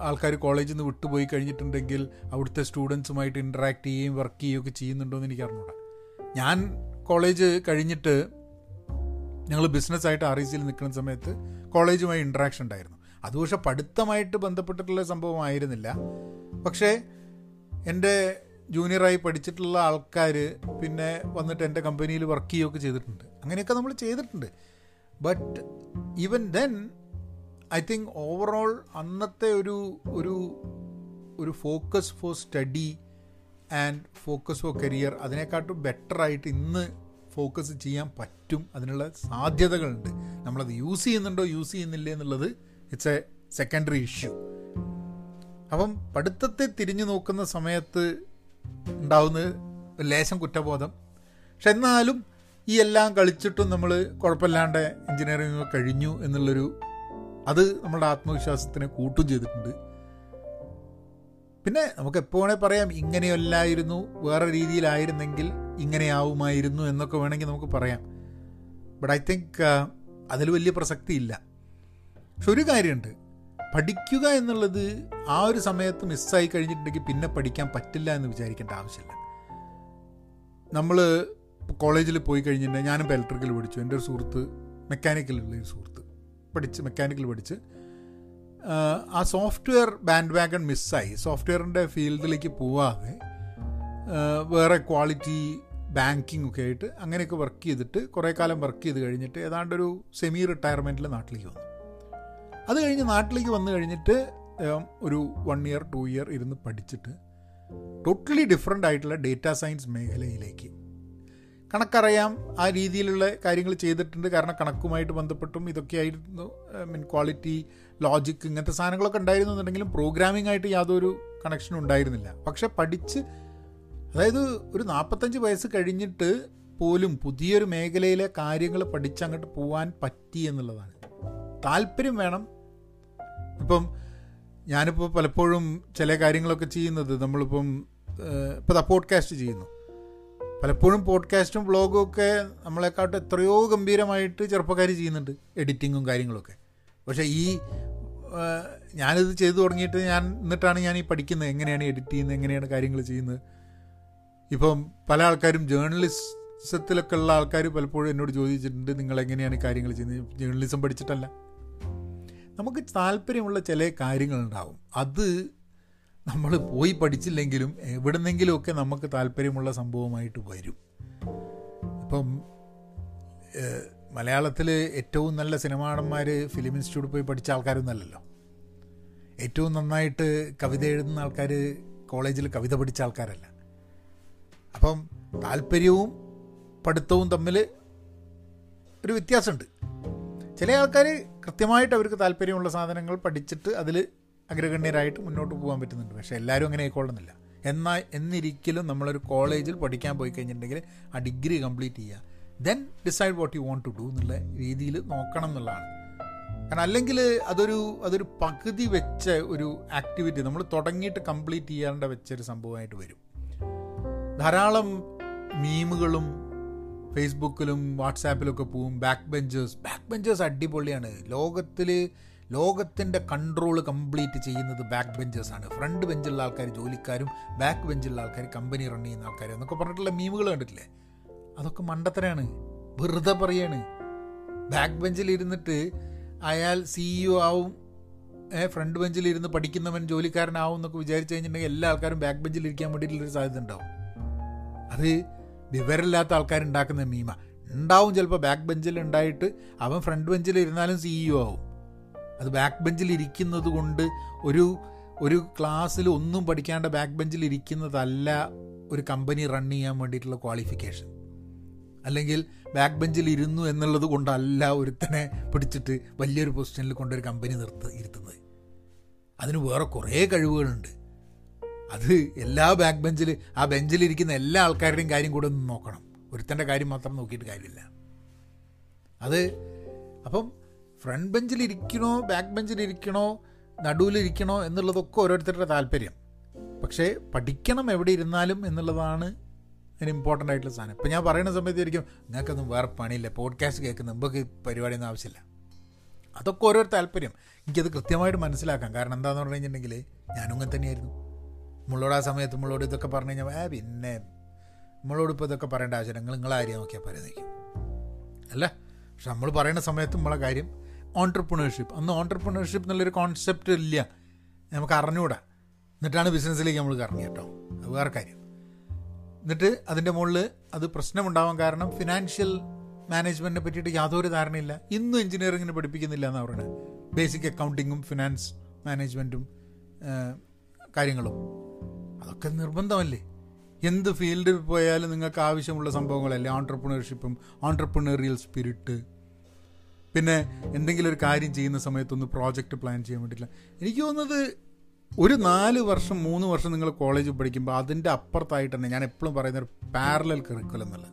ആൾക്കാർ കോളേജിൽ നിന്ന് വിട്ടുപോയി കഴിഞ്ഞിട്ടുണ്ടെങ്കിൽ അവിടുത്തെ സ്റ്റുഡൻസുമായിട്ട് ഇൻട്രാക്ട് ചെയ്യുകയും വർക്ക് ചെയ്യുകയൊക്കെ ചെയ്യുന്നുണ്ടോ എന്ന് എനിക്ക് അറിഞ്ഞൂടാ. ഞാൻ കോളേജ് കഴിഞ്ഞിട്ട് ഞങ്ങൾ ബിസിനസ്സായിട്ട് ആർ ഇ സിയിൽ നിൽക്കുന്ന സമയത്ത് കോളേജുമായി ഇൻട്രാക്ഷൻ ഉണ്ടായിരുന്നു. അത് പക്ഷെ പഠിത്തമായിട്ട് ബന്ധപ്പെട്ടിട്ടുള്ള സംഭവമായിരുന്നില്ല. പക്ഷേ എന്റെ ജൂനിയറായി പഠിച്ചിട്ടുള്ള ആൾക്കാർ പിന്നെ വന്നിട്ട് എന്റെ കമ്പനിയിൽ വർക്ക് ചെയ്യുകയൊക്കെ ചെയ്തിട്ടുണ്ട്. അങ്ങനെയൊക്കെ നമ്മൾ ചെയ്തിട്ടുണ്ട്. But even then I think overall അന്നത്തെ ഒരു ഒരു ഒരു focus for study and focus for career അതിനെക്കാട്ടും ബെറ്ററായിട്ട് ഇന്ന് ഫോക്കസ് ചെയ്യാൻ പറ്റും. അതിനുള്ള സാധ്യതകളുണ്ട്. നമ്മളത് യൂസ് ചെയ്യുന്നുണ്ടോ യൂസ് ചെയ്യുന്നില്ല എന്നുള്ളത് ഇറ്റ്സ് എ സെക്കൻഡറി ഇഷ്യൂ അപ്പം പഠിത്തത്തെ തിരിഞ്ഞു നോക്കുന്ന സമയത്ത് ഉണ്ടാവുന്ന ലേശം കുറ്റബോധം. പക്ഷെ എന്നാലും ഈ എല്ലാം കളിച്ചിട്ടും നമ്മൾ കുഴപ്പമില്ലാണ്ട് എൻജിനീയറിംഗ് കഴിഞ്ഞു എന്നുള്ളൊരു അത് നമ്മുടെ ആത്മവിശ്വാസത്തിനെ കൂട്ടും ചെയ്തിട്ടുണ്ട്. പിന്നെ നമുക്ക് എപ്പോഴേ പറയാം ഇങ്ങനെയല്ലായിരുന്നു വേറെ രീതിയിലായിരുന്നെങ്കിൽ ഇങ്ങനെയാവുമായിരുന്നു എന്നൊക്കെ വേണമെങ്കിൽ നമുക്ക് പറയാം. ബട്ട് ഐ തിങ്ക് അതിൽ വലിയ പ്രസക്തി ഇല്ല പക്ഷെ ഒരു കാര്യമുണ്ട്. പഠിക്കുക എന്നുള്ളത് ആ ഒരു സമയത്ത് മിസ്സായി കഴിഞ്ഞിട്ടുണ്ടെങ്കിൽ പിന്നെ പഠിക്കാൻ പറ്റില്ല എന്ന് വിചാരിക്കേണ്ട ആവശ്യമില്ല. നമ്മൾ കോളേജിൽ പോയി കഴിഞ്ഞിട്ടുണ്ടെങ്കിൽ ഞാനും ഇലക്ട്രിക്കൽ പഠിച്ചു. എന്റെ ഒരു സുഹൃത്ത് മെക്കാനിക്കലുള്ള ഒരു സുഹൃത്ത് പഠിച്ച് മെക്കാനിക്കൽ പഠിച്ച്. ആ സോഫ്റ്റ്വെയർ ബാൻഡ് വാഗൺ മിസ്സായി സോഫ്റ്റ്വെയറിന്റെ ഫീൽഡിലേക്ക് പോവാതെ വേറെ ക്വാളിറ്റി ബാങ്കിങ് ഒക്കെ ആയിട്ട് അങ്ങനെയൊക്കെ വർക്ക് ചെയ്തിട്ട് കുറേ കാലം വർക്ക് ചെയ്ത് കഴിഞ്ഞിട്ട് ഏതാണ്ട് ഒരു സെമി റിട്ടയർമെന്റിൽ നാട്ടിലേക്ക് വന്നു. അത് കഴിഞ്ഞ് നാട്ടിലേക്ക് വന്നു കഴിഞ്ഞിട്ട് ഒരു വൺ ഇയർ ടു ഇയർ ഇരുന്ന് പഠിച്ചിട്ട് ടോട്ടലി ഡിഫറെന്റ് ആയിട്ടുള്ള ഡേറ്റാ സയൻസ് മേഖലയിലേക്ക്. കണക്കറിയാം ആ രീതിയിലുള്ള കാര്യങ്ങൾ ചെയ്തിട്ടുണ്ട്. കാരണം കണക്കുമായിട്ട് ബന്ധപ്പെട്ടും ഇതൊക്കെ ആയിരുന്നു മീൻ ക്വാളിറ്റി ലോജിക് ഇങ്ങനത്തെ സാധനങ്ങളൊക്കെ ഉണ്ടായിരുന്നു എന്നുണ്ടെങ്കിലും പ്രോഗ്രാമിംഗ് ആയിട്ട് യാതൊരു കണക്ഷനും ഉണ്ടായിരുന്നില്ല. പക്ഷെ പഠിച്ച് അതായത് ഒരു നാൽപ്പത്തഞ്ച് വയസ്സ് കഴിഞ്ഞിട്ട് പോലും പുതിയൊരു മേഖലയിലെ കാര്യങ്ങൾ പഠിച്ചങ്ങോട്ട് പോകാൻ പറ്റി എന്നുള്ളതാണ്. താല്പര്യം വേണം. ഇപ്പം ഞാനിപ്പോൾ പലപ്പോഴും ചില കാര്യങ്ങളൊക്കെ ചെയ്യുന്നത് നമ്മളിപ്പം ഇപ്പോൾ ദാ പോഡ്കാസ്റ്റ് ചെയ്യുന്നു. പലപ്പോഴും പോഡ്കാസ്റ്റും വ്ളോഗും ഒക്കെ നമ്മളെക്കാട്ട് എത്രയോ ഗംഭീരമായിട്ട് ചെറുപ്പക്കാർ ചെയ്യുന്നുണ്ട് എഡിറ്റിങ്ങും കാര്യങ്ങളൊക്കെ. പക്ഷേ ഈ ഞാനിത് ചെയ്തു തുടങ്ങിയിട്ട് ഞാൻ എന്നിട്ടാണ് ഞാൻ ഈ പഠിക്കുന്നത്. എങ്ങനെയാണ് എഡിറ്റ് ചെയ്യുന്നത്? എങ്ങനെയാണ് കാര്യങ്ങൾ ചെയ്യുന്നത്? ഇപ്പം പല ആൾക്കാരും ജേർണലിസത്തിലൊക്കെ ഉള്ള ആൾക്കാർ പലപ്പോഴും എന്നോട് ചോദിച്ചിട്ടുണ്ട് നിങ്ങൾ എങ്ങനെയാണ് കാര്യങ്ങൾ ചെയ്യുന്നത്? ജേർണലിസം പഠിച്ചിട്ടല്ല. നമുക്ക് താല്പര്യമുള്ള ചില കാര്യങ്ങളുണ്ടാവും. അത് നമ്മൾ പോയി പഠിച്ചില്ലെങ്കിലും എവിടെന്നെങ്കിലുമൊക്കെ നമുക്ക് താല്പര്യമുള്ള സംഭവമായിട്ട് വരും. ഇപ്പം മലയാളത്തിൽ ഏറ്റവും നല്ല സിനിമാടന്മാർ ഫിലിം ഇൻസ്റ്റിറ്റ്യൂട്ടിൽ പോയി പഠിച്ച ആൾക്കാരൊന്നല്ലല്ലോ ഏറ്റവും നന്നായിട്ട് കവിത എഴുതുന്ന ആൾക്കാർ കോളേജിൽ കവിത പഠിച്ച ആൾക്കാരല്ല. അപ്പം താല്പര്യവും പഠിത്തവും തമ്മിൽ ഒരു വ്യത്യാസമുണ്ട്. ചില ആൾക്കാർ കൃത്യമായിട്ട് അവർക്ക് താല്പര്യമുള്ള സാധനങ്ങൾ പഠിച്ചിട്ട് അതിൽ അഗ്രഗണ്യരായിട്ട് മുന്നോട്ട് പോകാൻ പറ്റുന്നുണ്ട്. പക്ഷേ എല്ലാവരും അങ്ങനെ ആയിക്കൊള്ളുന്നില്ല എന്നാൽ എന്നിരിക്കലും നമ്മളൊരു കോളേജിൽ പഠിക്കാൻ പോയി കഴിഞ്ഞിട്ടുണ്ടെങ്കിൽ ആ ഡിഗ്രി കംപ്ലീറ്റ് ചെയ്യുക. Then decide what you want to do എന്നുള്ള രീതിയിൽ നോക്കണം എന്നുള്ളതാണ്. കാരണം അല്ലെങ്കിൽ അതൊരു അതൊരു പകുതി വെച്ച ഒരു ആക്ടിവിറ്റി നമ്മൾ തുടങ്ങിയിട്ട് കംപ്ലീറ്റ് ചെയ്യാണ്ട വെച്ചൊരു സംഭവമായിട്ട് വരും. ധാരാളം മീമുകളും ഫേസ്ബുക്കിലും വാട്സാപ്പിലൊക്കെ പോവും. ബാക്ക് ബെഞ്ചേഴ്സ് ബാക്ക് ബെഞ്ചേഴ്സ് അടിപൊളിയാണ്. ലോകത്തിൽ ലോകത്തിന്റെ കൺട്രോൾ കംപ്ലീറ്റ് ചെയ്യുന്നത് ബാക്ക് ബെഞ്ചേഴ്സാണ് ഫ്രണ്ട് ബെഞ്ചുള്ള ആൾക്കാർ ജോലിക്കാരും ബാക്ക് ബെഞ്ചുള്ള ആൾക്കാർ കമ്പനി റൺ ചെയ്യുന്ന ആൾക്കാർ എന്നൊക്കെ പറഞ്ഞിട്ടുള്ള മീമുകൾ കണ്ടിട്ടില്ലേ? അതൊക്കെ മണ്ടത്തരാണ്. വെറുതെ പറയാണ്. ബാക്ക് ബെഞ്ചിൽ ഇരുന്നിട്ട് അയാൾ സിഇഒ ആവും ഫ്രണ്ട് ബെഞ്ചിൽ ഇരുന്ന് പഠിക്കുന്നവൻ ജോലിക്കാരനാവും എന്നൊക്കെ വിചാരിച്ചു കഴിഞ്ഞിട്ടുണ്ടെങ്കിൽ എല്ലാ ആൾക്കാരും ബാക്ക് ബെഞ്ചിൽ ഇരിക്കാൻ വേണ്ടിയിട്ടുള്ളൊരു സാധ്യത ഉണ്ടാവും. അത് വിവരമില്ലാത്ത ആൾക്കാരുണ്ടാക്കുന്ന മീമ. ഉണ്ടാവും ചിലപ്പോൾ ബാക്ക് ബെഞ്ചിൽ ഉണ്ടായിട്ട് അവൻ ഫ്രണ്ട് ബെഞ്ചിൽ ഇരുന്നാലും സിഇഒ ആവും. അത് ബാക്ക് ബെഞ്ചിൽ ഇരിക്കുന്നത് കൊണ്ട് ഒരു ഒരു ക്ലാസ്സിൽ ഒന്നും പഠിക്കാണ്ട് ബാക്ക് ബെഞ്ചിൽ ഇരിക്കുന്നതല്ല ഒരു കമ്പനി റൺ ചെയ്യാൻ വേണ്ടിയിട്ടുള്ള ക്വാളിഫിക്കേഷൻ അല്ലെങ്കിൽ ബാക്ക് ബെഞ്ചിൽ ഇരുന്നു എന്നുള്ളത് കൊണ്ടല്ല ഒരുത്തനെ പിടിച്ചിട്ട് വലിയൊരു പൊസിഷനിൽ കൊണ്ടൊരു കമ്പനി നിർത്ത് ഇരുത്തുന്നത്. അതിന് വേറെ കുറേ കഴിവുകളുണ്ട്. അത് എല്ലാ ബാക്ക് ബെഞ്ചിൽ ആ ബെഞ്ചിലിരിക്കുന്ന എല്ലാ ആൾക്കാരുടെയും കാര്യം കൂടെ ഒന്ന് നോക്കണം. ഒരുത്തന്റെ കാര്യം മാത്രം നോക്കിയിട്ട് കാര്യമില്ല. അത് അപ്പം ഫ്രണ്ട് ബെഞ്ചിലിരിക്കണോ ബാക്ക് ബെഞ്ചിലിരിക്കണോ നടുവിലിരിക്കണോ എന്നുള്ളതൊക്കെ ഓരോരുത്തരുടെ താല്പര്യം. പക്ഷേ പഠിക്കണം എവിടെ ഇരുന്നാലും എന്നുള്ളതാണ് അതിന് ഇമ്പോർട്ടന്റ് ആയിട്ടുള്ള സാധനം. ഇപ്പം ഞാൻ പറയുന്ന സമയത്ത് ഇരിക്കും നിങ്ങൾക്കൊന്നും വേറെ പണിയില്ല പോഡ്കാസ്റ്റ് കേൾക്കുന്ന നമുക്ക് പരിപാടിയൊന്നും ആവശ്യമില്ല. അതൊക്കെ ഓരോ താല്പര്യം. എനിക്കത് കൃത്യമായിട്ട് മനസ്സിലാക്കാം. കാരണം എന്താണെന്ന് പറഞ്ഞു കഴിഞ്ഞിട്ടുണ്ടെങ്കിൽ ഞാനും അങ്ങനെ തന്നെയായിരുന്നു. നമ്മളോട് ആ സമയത്ത് നമ്മളോട് ഇതൊക്കെ പറഞ്ഞു കഴിഞ്ഞാൽ ഏ പിന്നെ നമ്മളോട് ഇപ്പോൾ ഇതൊക്കെ പറയേണ്ട ആവശ്യം നിങ്ങൾ നിങ്ങളെ കാര്യം നോക്കിയാൽ പറയുന്നേക്കും അല്ല? പക്ഷെ നമ്മൾ പറയുന്ന സമയത്ത് നമ്മളെ കാര്യം ഓൺടർപ്രണർഷിപ്പ് അന്ന് ഓൺടർപ്രണർഷിപ്പ് എന്നുള്ളൊരു കോൺസെപ്റ്റ് ഇല്ല. നമുക്ക് അറിഞ്ഞുകൂടാ എന്നിട്ടാണ് ബിസിനസ്സിലേക്ക് നമ്മൾ കറങ്ങി കേട്ടോ. അത് വേറെ കാര്യം. എന്നിട്ട് അതിന്റെ മുകളിൽ അത് പ്രശ്നമുണ്ടാവാൻ കാരണം ഫിനാൻഷ്യൽ മാനേജ്മെന്റിനെ പറ്റിയിട്ട് യാതൊരു ധാരണയില്ല. ഇന്നും എഞ്ചിനീയറിങ്ങിന് പഠിപ്പിക്കുന്നില്ല എന്നാണ് പറയുന്നത്. ബേസിക് അക്കൗണ്ടിങ്ങും ഫിനാൻസ് മാനേജ്മെന്റും കാര്യങ്ങളും. അതൊക്കെ നിർബന്ധമല്ലേ? എന്ത് ഫീൽഡിൽ പോയാലും നിങ്ങൾക്ക് ആവശ്യമുള്ള സംഭവങ്ങളല്ലേ? ഓൺടർപ്രണർഷിപ്പും ഓൺടർപ്രണറിയൽ സ്പിരിറ്റ് പിന്നെ എന്തെങ്കിലും ഒരു കാര്യം ചെയ്യുന്ന സമയത്തൊന്ന് പ്രോജക്റ്റ് പ്ലാൻ ചെയ്യാൻ വേണ്ടിയില്ല എനിക്ക് തോന്നുന്നത് ഒരു നാല് വർഷം മൂന്ന് വർഷം നിങ്ങൾ കോളേജിൽ പഠിക്കുമ്പോൾ അതിന്റെ അപ്പുറത്തായിട്ട് തന്നെ ഞാൻ എപ്പോഴും പറയുന്ന ഒരു പാരലൽ കറിക്കുലം എന്നുള്ളത്.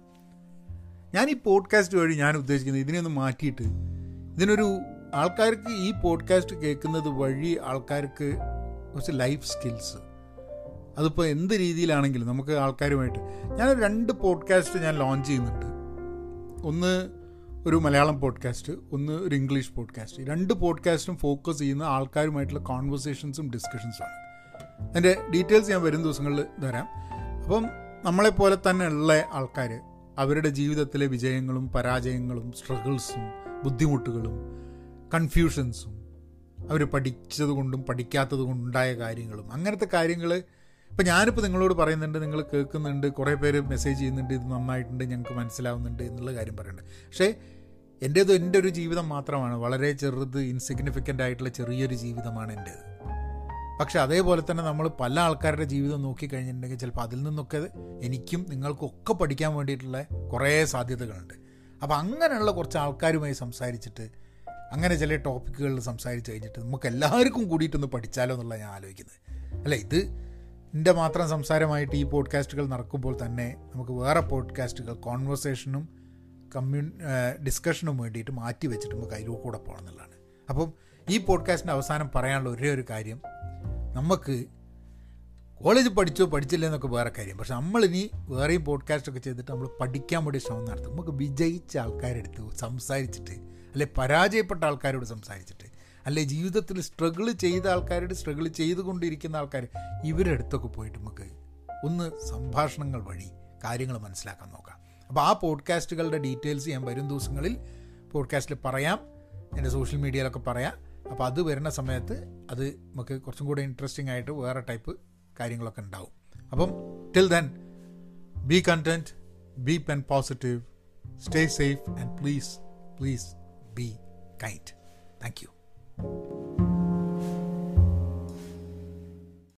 ഞാൻ ഈ പോഡ്കാസ്റ്റ് വഴി ഞാൻ ഉദ്ദേശിക്കുന്നത് ഇതിനെയൊന്ന് മാറ്റിയിട്ട് ഇതിനൊരു ആൾക്കാർക്ക് ഈ പോഡ്കാസ്റ്റ് കേൾക്കുന്നത് വഴി ആൾക്കാർക്ക് കുറച്ച് ലൈഫ് സ്കിൽസ് അതിപ്പോൾ എന്ത് രീതിയിലാണെങ്കിലും നമുക്ക് ആൾക്കാരുമായിട്ട്. ഞാൻ രണ്ട് പോഡ്കാസ്റ്റ് ഞാൻ ലോഞ്ച് ചെയ്യുന്നുണ്ട്. ഒന്ന് ഒരു മലയാളം പോഡ്കാസ്റ്റ് ഒന്ന് ഒരു ഇംഗ്ലീഷ് പോഡ്കാസ്റ്റ് രണ്ട് പോഡ്കാസ്റ്റും ഫോക്കസ് ചെയ്യുന്ന ആൾക്കാരുമായിട്ടുള്ള കോൺവെർസേഷൻസും ഡിസ്കഷൻസുമാണ് അതിന്റെ ഡീറ്റെയിൽസ് ഞാൻ വരും ദിവസങ്ങളിൽ തരാം. അപ്പം നമ്മളെപ്പോലെ തന്നെ ഉള്ള ആൾക്കാർ അവരുടെ ജീവിതത്തിലെ വിജയങ്ങളും പരാജയങ്ങളും സ്ട്രഗിൾസും ബുദ്ധിമുട്ടുകളും കൺഫ്യൂഷൻസും അവർ പഠിച്ചത് കൊണ്ടും പഠിക്കാത്തത് കൊണ്ടുണ്ടായ കാര്യങ്ങളും അങ്ങനത്തെ കാര്യങ്ങൾ ഇപ്പം ഞാനിപ്പോൾ നിങ്ങളോട് പറയുന്നുണ്ട് നിങ്ങൾ കേൾക്കുന്നുണ്ട് കുറേ പേര് മെസ്സേജ് ചെയ്യുന്നുണ്ട് ഇത് നന്നായിട്ടുണ്ട് ഞങ്ങൾക്ക് മനസ്സിലാവുന്നുണ്ട് എന്നുള്ള കാര്യം പറയുന്നുണ്ട്. പക്ഷേ എന്റേത് എന്റെ ഒരു ജീവിതം മാത്രമാണ്. വളരെ ചെറുത് ഇൻസിഗ്നിഫിക്കന്റ് ആയിട്ടുള്ള ചെറിയൊരു ജീവിതമാണ് എന്റേത് പക്ഷേ അതേപോലെ തന്നെ നമ്മൾ പല ആൾക്കാരുടെ ജീവിതം നോക്കിക്കഴിഞ്ഞിട്ടുണ്ടെങ്കിൽ ചിലപ്പോൾ അതിൽ നിന്നൊക്കെ എനിക്കും നിങ്ങൾക്കൊക്കെ പഠിക്കാൻ വേണ്ടിയിട്ടുള്ള കുറേ സാധ്യതകളുണ്ട്. അപ്പോൾ അങ്ങനെയുള്ള കുറച്ച് ആൾക്കാരുമായി സംസാരിച്ചിട്ട് അങ്ങനെ ചില ടോപ്പിക്കുകളിൽ സംസാരിച്ച് കഴിഞ്ഞിട്ട് നമുക്ക് എല്ലാവർക്കും കൂടിയിട്ടൊന്ന് പഠിച്ചാലോ എന്നുള്ള ഞാൻ ആലോചിക്കുന്നത്. അല്ല ഇത് എന്റെ മാത്രം സംസാരമായിട്ട് ഈ പോഡ്കാസ്റ്റുകൾ നടക്കുമ്പോൾ തന്നെ നമുക്ക് വേറെ പോഡ്കാസ്റ്റുകൾ കോൺവെർസേഷനും കമ്മ്യൂ ഡിസ്കഷനും വേണ്ടിയിട്ട് മാറ്റി വെച്ചിട്ട് നമുക്ക് അതിലൂടെ കൂടെ പോകണം എന്നുള്ളതാണ്. അപ്പം ഈ പോഡ്കാസ്റ്റിന്റെ അവസാനം പറയാനുള്ള ഒരേ ഒരു കാര്യം നമുക്ക് കോളേജ് പഠിച്ചോ പഠിച്ചില്ല എന്നൊക്കെ വേറെ കാര്യം. പക്ഷെ നമ്മളിനി വേറെയും പോഡ്കാസ്റ്റൊക്കെ ചെയ്തിട്ട് നമ്മൾ പഠിക്കാൻ വേണ്ടി ശ്രമം നടത്തും. നമുക്ക് വിജയിച്ച ആൾക്കാരെടുത്ത് സംസാരിച്ചിട്ട് അല്ലെ പരാജയപ്പെട്ട ആൾക്കാരോട് സംസാരിച്ചിട്ട് അല്ലെ ജീവിതത്തിൽ സ്ട്രഗിൾ ചെയ്ത ആൾക്കാരുടെ സ്ട്രഗിൾ ചെയ്തുകൊണ്ടിരിക്കുന്ന ആൾക്കാർ ഇവരുടെ അടുത്തൊക്കെ പോയിട്ട് നമുക്ക് ഒന്ന് സംഭാഷണങ്ങൾ വഴി കാര്യങ്ങൾ മനസ്സിലാക്കാൻ നോക്കാം. അപ്പോൾ ആ പോഡ്കാസ്റ്റുകളുടെ ഡീറ്റെയിൽസ് ഞാൻ വരും ദിവസങ്ങളിൽ പോഡ്കാസ്റ്റിൽ പറയാം എന്റെ സോഷ്യൽ മീഡിയയിലൊക്കെ പറയാം. അപ്പോൾ അത് വരുന്ന സമയത്ത് അത് നമുക്ക് കുറച്ചും കൂടെ ഇൻട്രസ്റ്റിംഗ് ആയിട്ട് വേറെ ടൈപ്പ് കാര്യങ്ങളൊക്കെ ഉണ്ടാവും. അപ്പം till then be content be pen positive stay safe and please please be kind thank you うん。